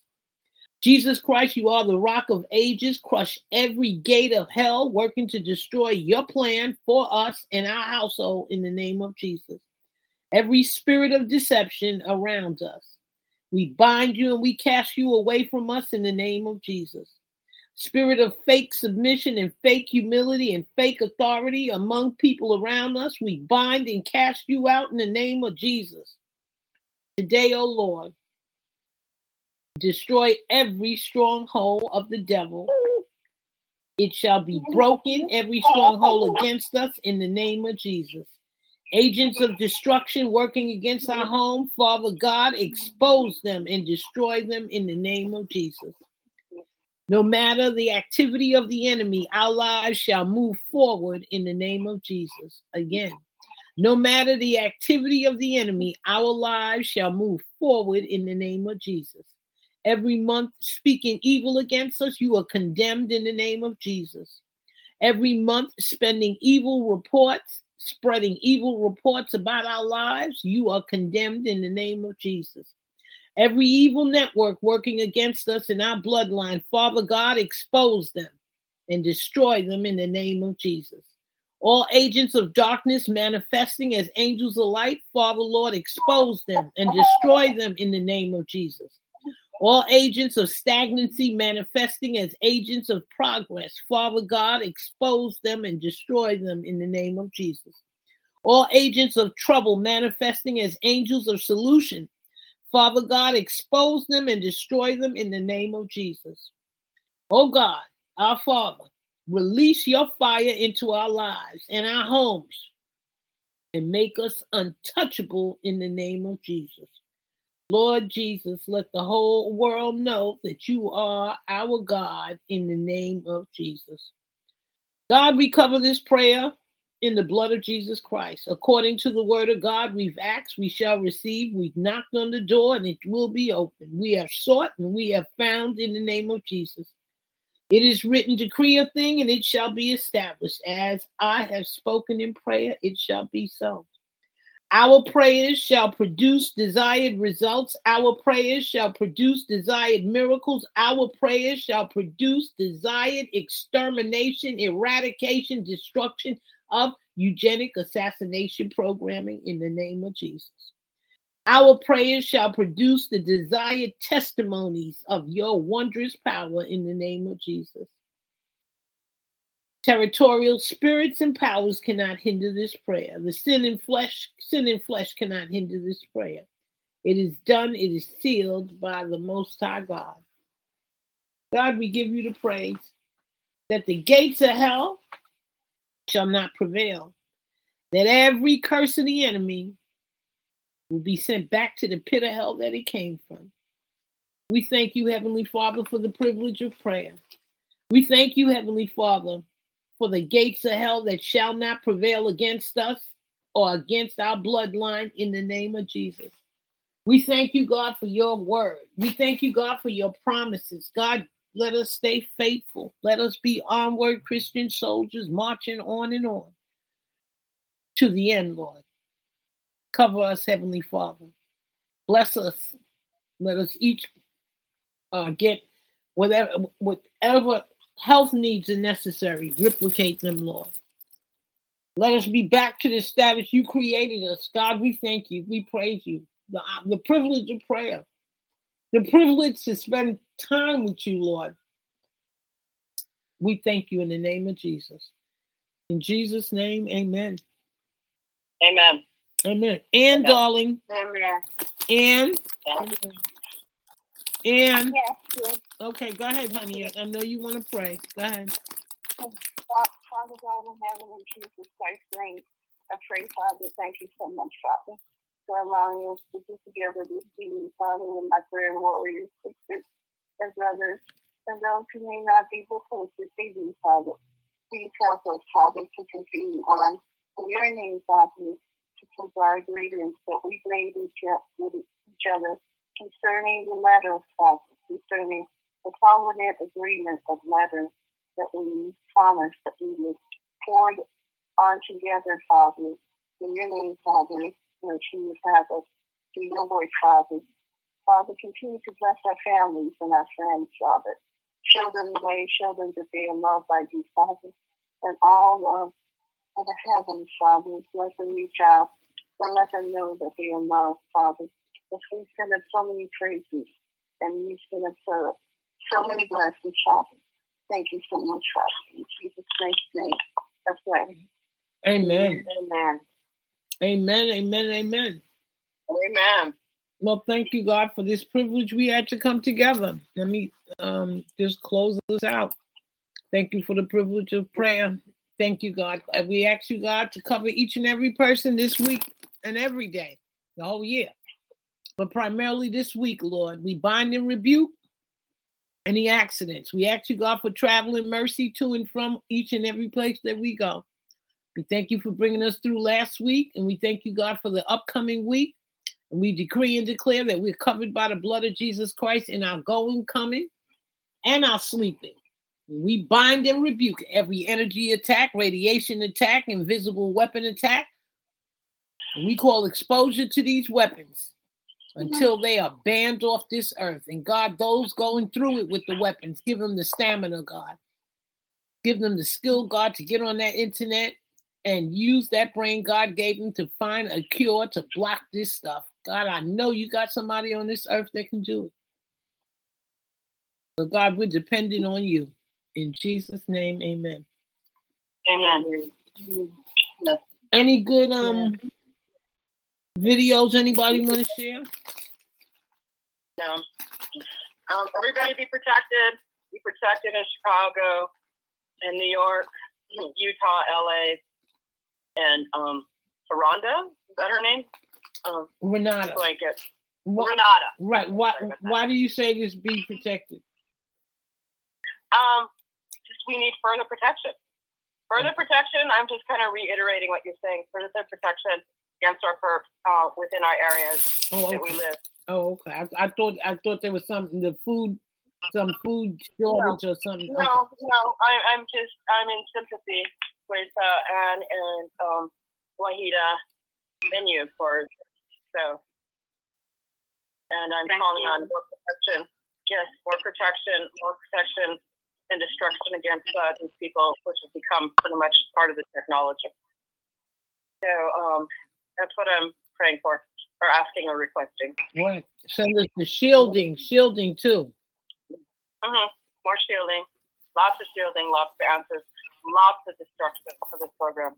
Jesus Christ, you are the rock of ages. Crush every gate of hell working to destroy your plan for us and our household in the name of Jesus. Every spirit of deception around us, we bind you and we cast you away from us in the name of Jesus spirit of fake submission and fake humility and fake authority among people around us, we bind and cast you out in the name of Jesus. Today, O oh Lord, destroy every stronghold of the devil. It shall be broken, every stronghold against us, in the name of Jesus. Agents of destruction working against our home, Father God, expose them and destroy them in the name of Jesus. No matter the activity of the enemy, our lives shall move forward in the name of Jesus. Again, no matter the activity of the enemy, our lives shall move forward in the name of Jesus. Every month, speaking evil against us, you are condemned in the name of Jesus. Every month, spending evil reports, spreading evil reports about our lives, you are condemned in the name of Jesus. Every evil network working against us in our bloodline, Father God, expose them and destroy them in the name of Jesus. All agents of darkness manifesting as angels of light, Father Lord, expose them and destroy them in the name of Jesus. All agents of stagnancy manifesting as agents of progress. Father God, expose them and destroy them in the name of Jesus. All agents of trouble manifesting as angels of solution. Father God, expose them and destroy them in the name of Jesus. Oh God, our Father, release your fire into our lives and our homes and make us untouchable in the name of Jesus. Lord Jesus, let the whole world know that you are our God in the name of Jesus. God, we cover this prayer in the blood of Jesus Christ. According to the word of God, we've asked, we shall receive. We've knocked on the door, and it will be open. We have sought, and we have found in the name of Jesus. It is written, decree a thing, and it shall be established. As I have spoken in prayer, it shall be so. Our prayers shall produce desired results. Our prayers shall produce desired miracles. Our prayers shall produce desired extermination, eradication, destruction of eugenic assassination programming in the name of Jesus. Our prayers shall produce the desired testimonies of your wondrous power in the name of Jesus. Territorial spirits and powers cannot hinder this prayer. The sin in flesh, sin in flesh cannot hinder this prayer. It is done, it is sealed by the Most High God. God, we give you the praise that the gates of hell shall not prevail, that every curse of the enemy will be sent back to the pit of hell that it came from. We thank you, Heavenly Father, for the privilege of prayer. We thank you, Heavenly Father, for the gates of hell that shall not prevail against us or against our bloodline in the name of Jesus. We thank you, God, for your word. We thank you, God, for your promises. God, let us stay faithful. Let us be onward Christian soldiers marching on and on to the end, Lord. Cover us, Heavenly Father. Bless us. Let us each uh, get whatever whatever health needs are necessary. Replicate them, Lord. Let us be back to the status you created us. God, we thank you. We praise you. The, the privilege of prayer, the privilege to spend time with you, Lord. We thank you in the name of Jesus. In Jesus' name, amen. Amen. Amen. And, darling, Amen. and, and, okay, go ahead, honey. I know you want to pray. Go ahead. Father God in heaven, in Jesus Christ's name, I pray, Father, thank you so much, Father, for allowing us to be together this evening, Father, with my prayer warriors, sisters, and brothers, and those who may not be before this evening, Father. Please help us, Father, to continue on in your name, Father, to provide greetings that we made each other concerning the letters, Father, concerning the covenant agreement of letters that we promised that we would pour on together, Father, in your name, Father, that you would have us do your work, Father. Father, continue to bless our families and our friends, Father. Show them the way, show them that they are loved by you, Father, and all of, of the heavens, Father. Let them reach out and let them know that they are loved, Father. That we send up so many praises and we send up so, so many blessings, Father. Thank you so much, Father. In Jesus Christ's name, that's right. Amen. Amen. Amen. Amen. Amen. Amen. Well, thank you, God, for this privilege we had to come together. Let me um, just close this out. Thank you for the privilege of prayer. Thank you, God. We ask you, God, to cover each and every person this week and every day, the whole year. But primarily this week, Lord, we bind and rebuke any accidents. We ask you, God, for traveling mercy to and from each and every place that we go. We thank you for bringing us through last week, and we thank you, God, for the upcoming week. And we decree and declare that we're covered by the blood of Jesus Christ in our going, coming, and our sleeping. We bind and rebuke every energy attack, radiation attack, invisible weapon attack. We call exposure to these weapons until they are banned off this earth. And God, those going through it with the weapons, give them the stamina, God. Give them the skill, God, to get on that internet and use that brain God gave them to find a cure to block this stuff. God, I know you got somebody on this earth that can do it. So God, we're depending on you. In Jesus' name, amen. Amen. Any good um videos anybody want to share? No. Um, everybody be protected. Be protected in Chicago, in New York, Utah, LA, and um, Rhonda. Is that her name? Um, Renata. blanket. Wha- Renata. right. Why why do you say this be protected? Um, just we need further protection. Further protection. I'm just kind of reiterating what you're saying. Further protection against our perps uh, within our areas Oh, that we okay. live. Oh, okay. I, I thought I thought there was something the food some food shortage or something. Okay. No, no. I, I'm just I'm in sympathy with uh, Anne and um, Wahida and you for so. And I'm Thank calling you. on more protection. Yes, more protection, more protection and destruction against uh, these people, which has become pretty much part of the technology. So um, that's what I'm praying for, or asking or requesting. Right. Send us the shielding, shielding too. hmm More shielding, lots of shielding, lots of answers, lots of destruction for this program,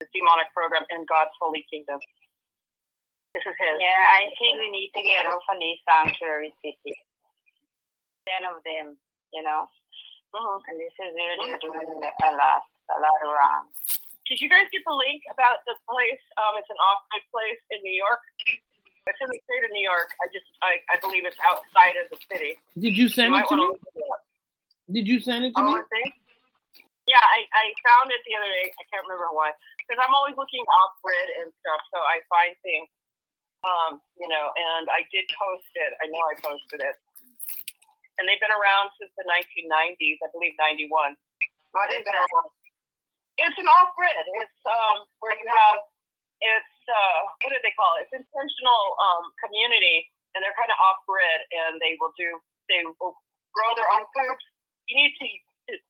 the demonic program in God's holy kingdom. This is His. Yeah, I think we need to get off on these sanctuary cities. Ten of them, you know, Mhm. and this is really doing a lot, a lot of wrong. Did you guys get the link about the place? Um, it's an off-grid place in New York. It's in the state of New York. I just, I, I believe it's outside of the city. Did you You send it to me? it. Did you send it to me? Oh, think. Yeah, I, I found it the other day. I can't remember why. Because I'm always looking off grid and stuff, so I find things. Um, you know, and I did post it. I know I posted it. And they've been around since the 1990s, I believe 91. What is that? It's an off grid. It's um where you have it's uh what do they call it? It's intentional um community, and they're kind of off grid, and they will do they will grow their own foods. You need to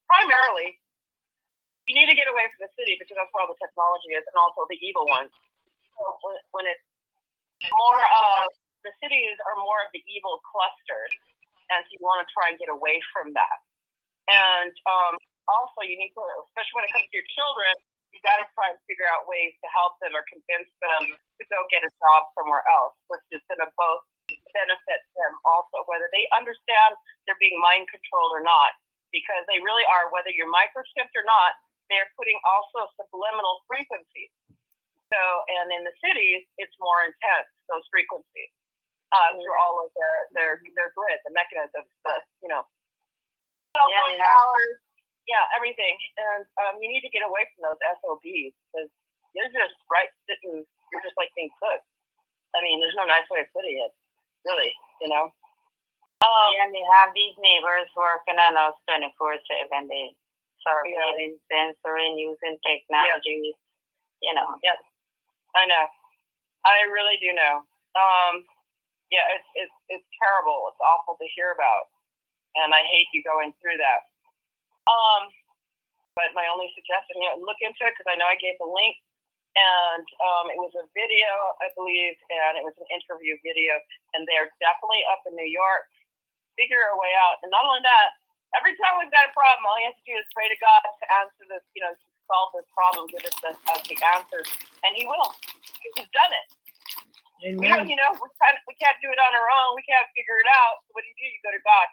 primarily you need to get away from the city because that's where all the technology is, and also the evil ones. So when, when it's more of the cities are more of the evil clusters, and so you want to try and get away from that. And um, also, you need to, especially when it comes to your children, you got to try and figure out ways to help them or convince them to go get a job somewhere else, which is going to both benefit them also, whether they understand they're being mind controlled or not, because they really are, whether you're microchipped or not, they're putting also subliminal frequencies. So, and in the cities, it's more intense, those frequencies, uh, through all of their, their, their grid, the mechanisms, the, you know, cell Yeah, phone yeah. towers, yeah, everything. And um, you need to get away from those SOBs because you're just right sitting, you're just like being cooked. I mean, there's no nice way of putting it, really, you know? Um, and they have these neighbors working on us 24 7. They surveying, censoring, using technology. You know, Yes, I know. I really do know. Um, yeah, it's it's it's terrible. It's awful to hear about, and I hate you going through that. Um, but my only suggestion, you know, look into it because I know I gave the link, and um, it was a video, I believe, and it was an interview video, and they're definitely up in New York. Figure a way out, and not only that, every time we've got a problem, all you have to do is pray to God to answer this, you know, to solve this problem, give us the, us the answers, and He will. He's done it. We don't, you know, we can't, we can't do it on our own. We can't figure it out. So what do you do? You go to God,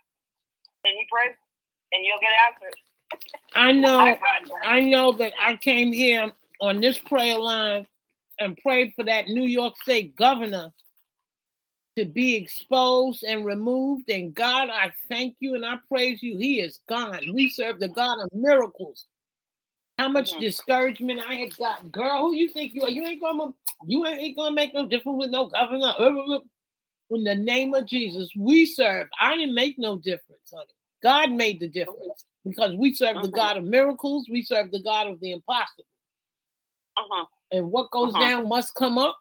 and you pray, and you'll get answers. I know I. I know that I came here on this prayer line and prayed for that New York State governor to be exposed and removed. And God, I thank you and I praise you. He is God. We serve the God of miracles. How much Mhm. discouragement I had got. Girl, who you think you are? You ain't gonna you ain't gonna make no difference with no governor. Uh, uh, uh. In the name of Jesus, we serve. I didn't make no difference, honey. God made the difference because we serve the Mhm. God of miracles. We serve the God of the impossible. Uh-huh. And what goes Mhm. down must come up.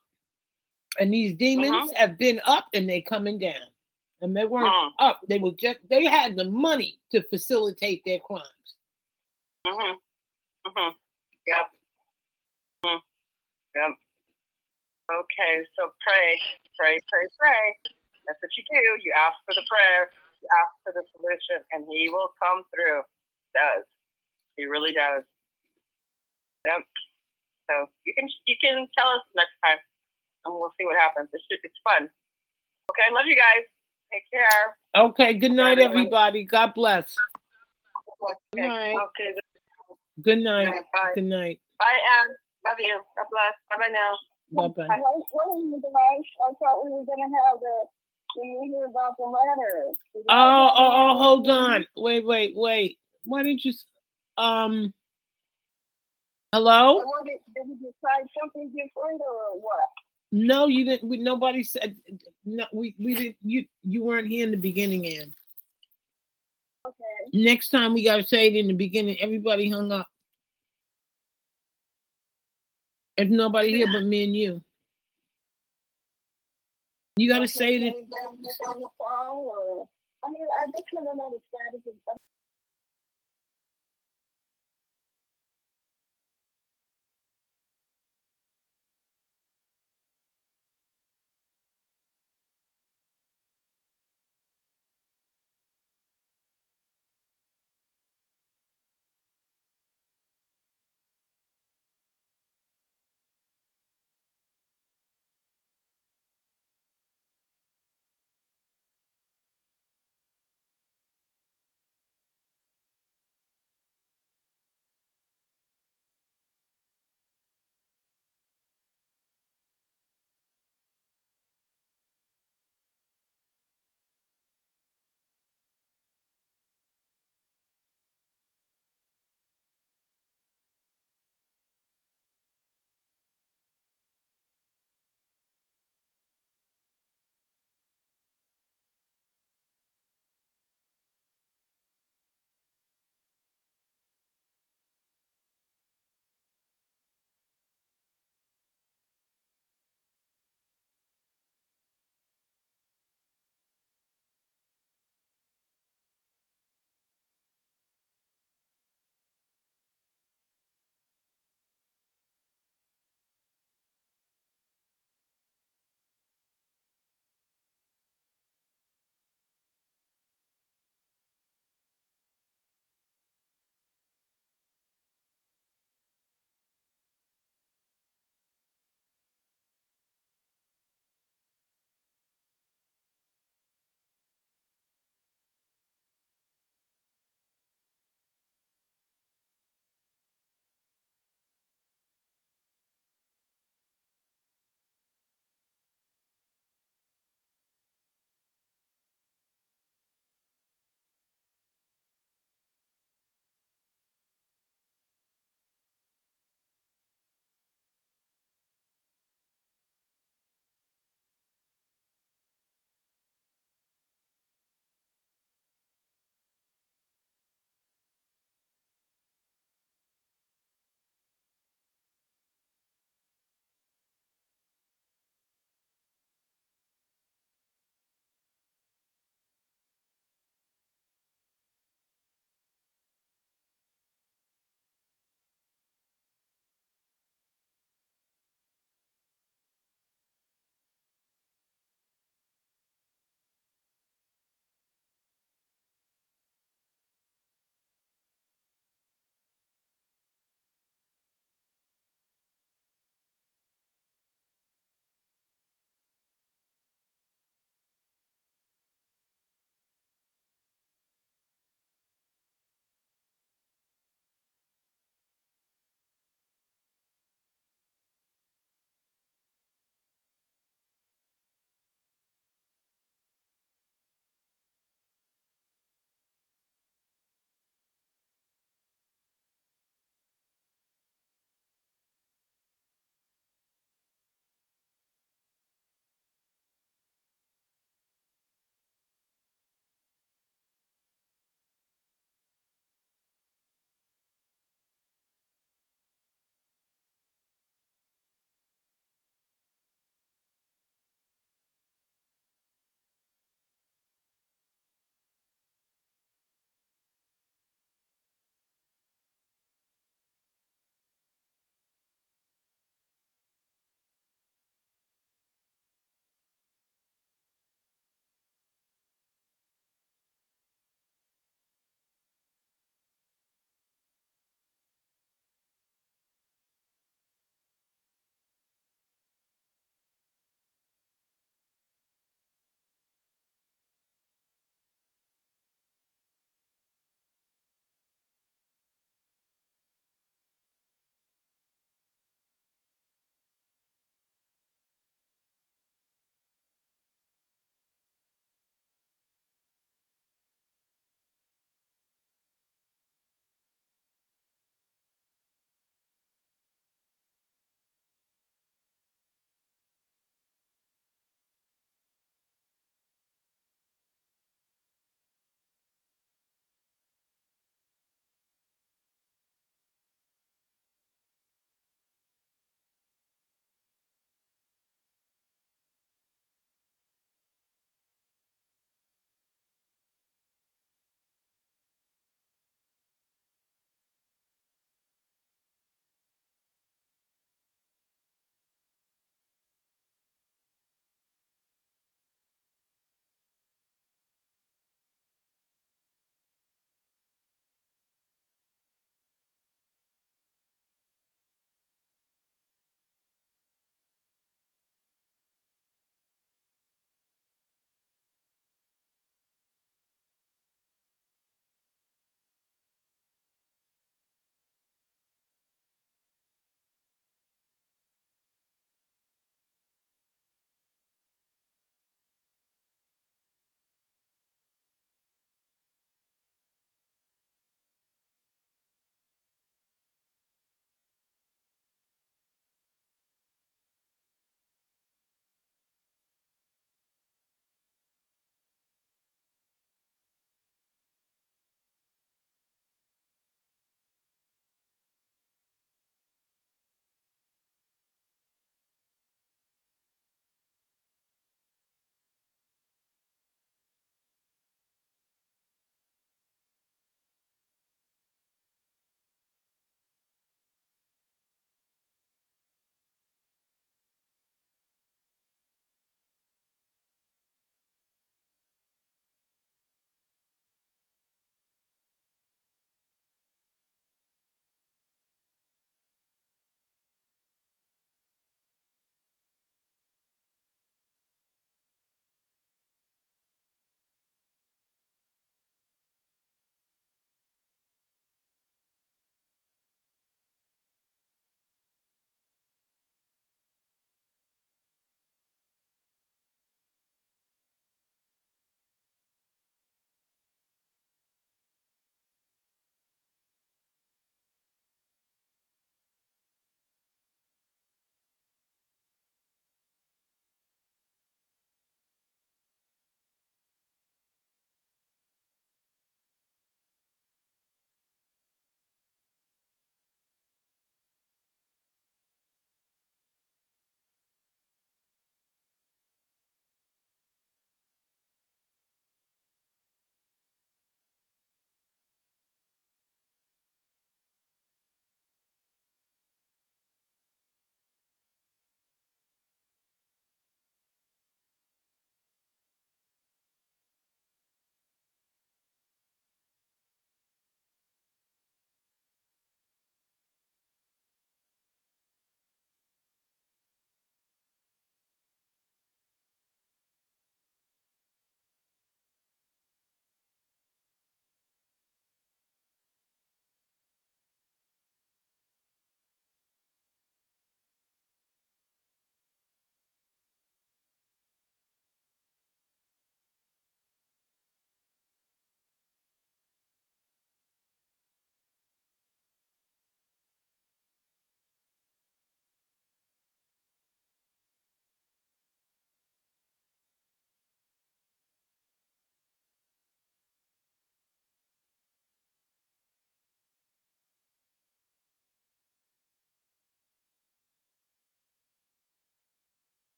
And these demons have been up and they're coming down. And they weren't Mhm. up. They were just they had the money to facilitate their crimes. Mm-hmm. Mm-hmm. Yep. Mhm. Yep. Okay, so pray, pray, pray, pray. That's what you do. You ask for the prayer. Ask for the solution, and he will come through. Does he really does? Yep. So you can you can tell us next time, and we'll see what happens. It's just, it's fun. Okay, I love you guys. Take care. Okay, good night, everybody. God bless. Okay. night. Okay. Good night. Bye. Good night. Bye, Anne. Love you. God bless. Bye bye now. Bye bye. I was wondering, guys. I thought we were gonna have the the hear about the letter. Oh, oh, oh, hold on. Wait, wait, wait. Why didn't you? Um. Hello? Did you decide something different or what? No, you didn't. We, nobody said. No, we we didn't. You you weren't here in the beginning, Ann. Okay. Next time we gotta say it in the beginning. Everybody hung up. There's nobody here but me and you. You say want to status of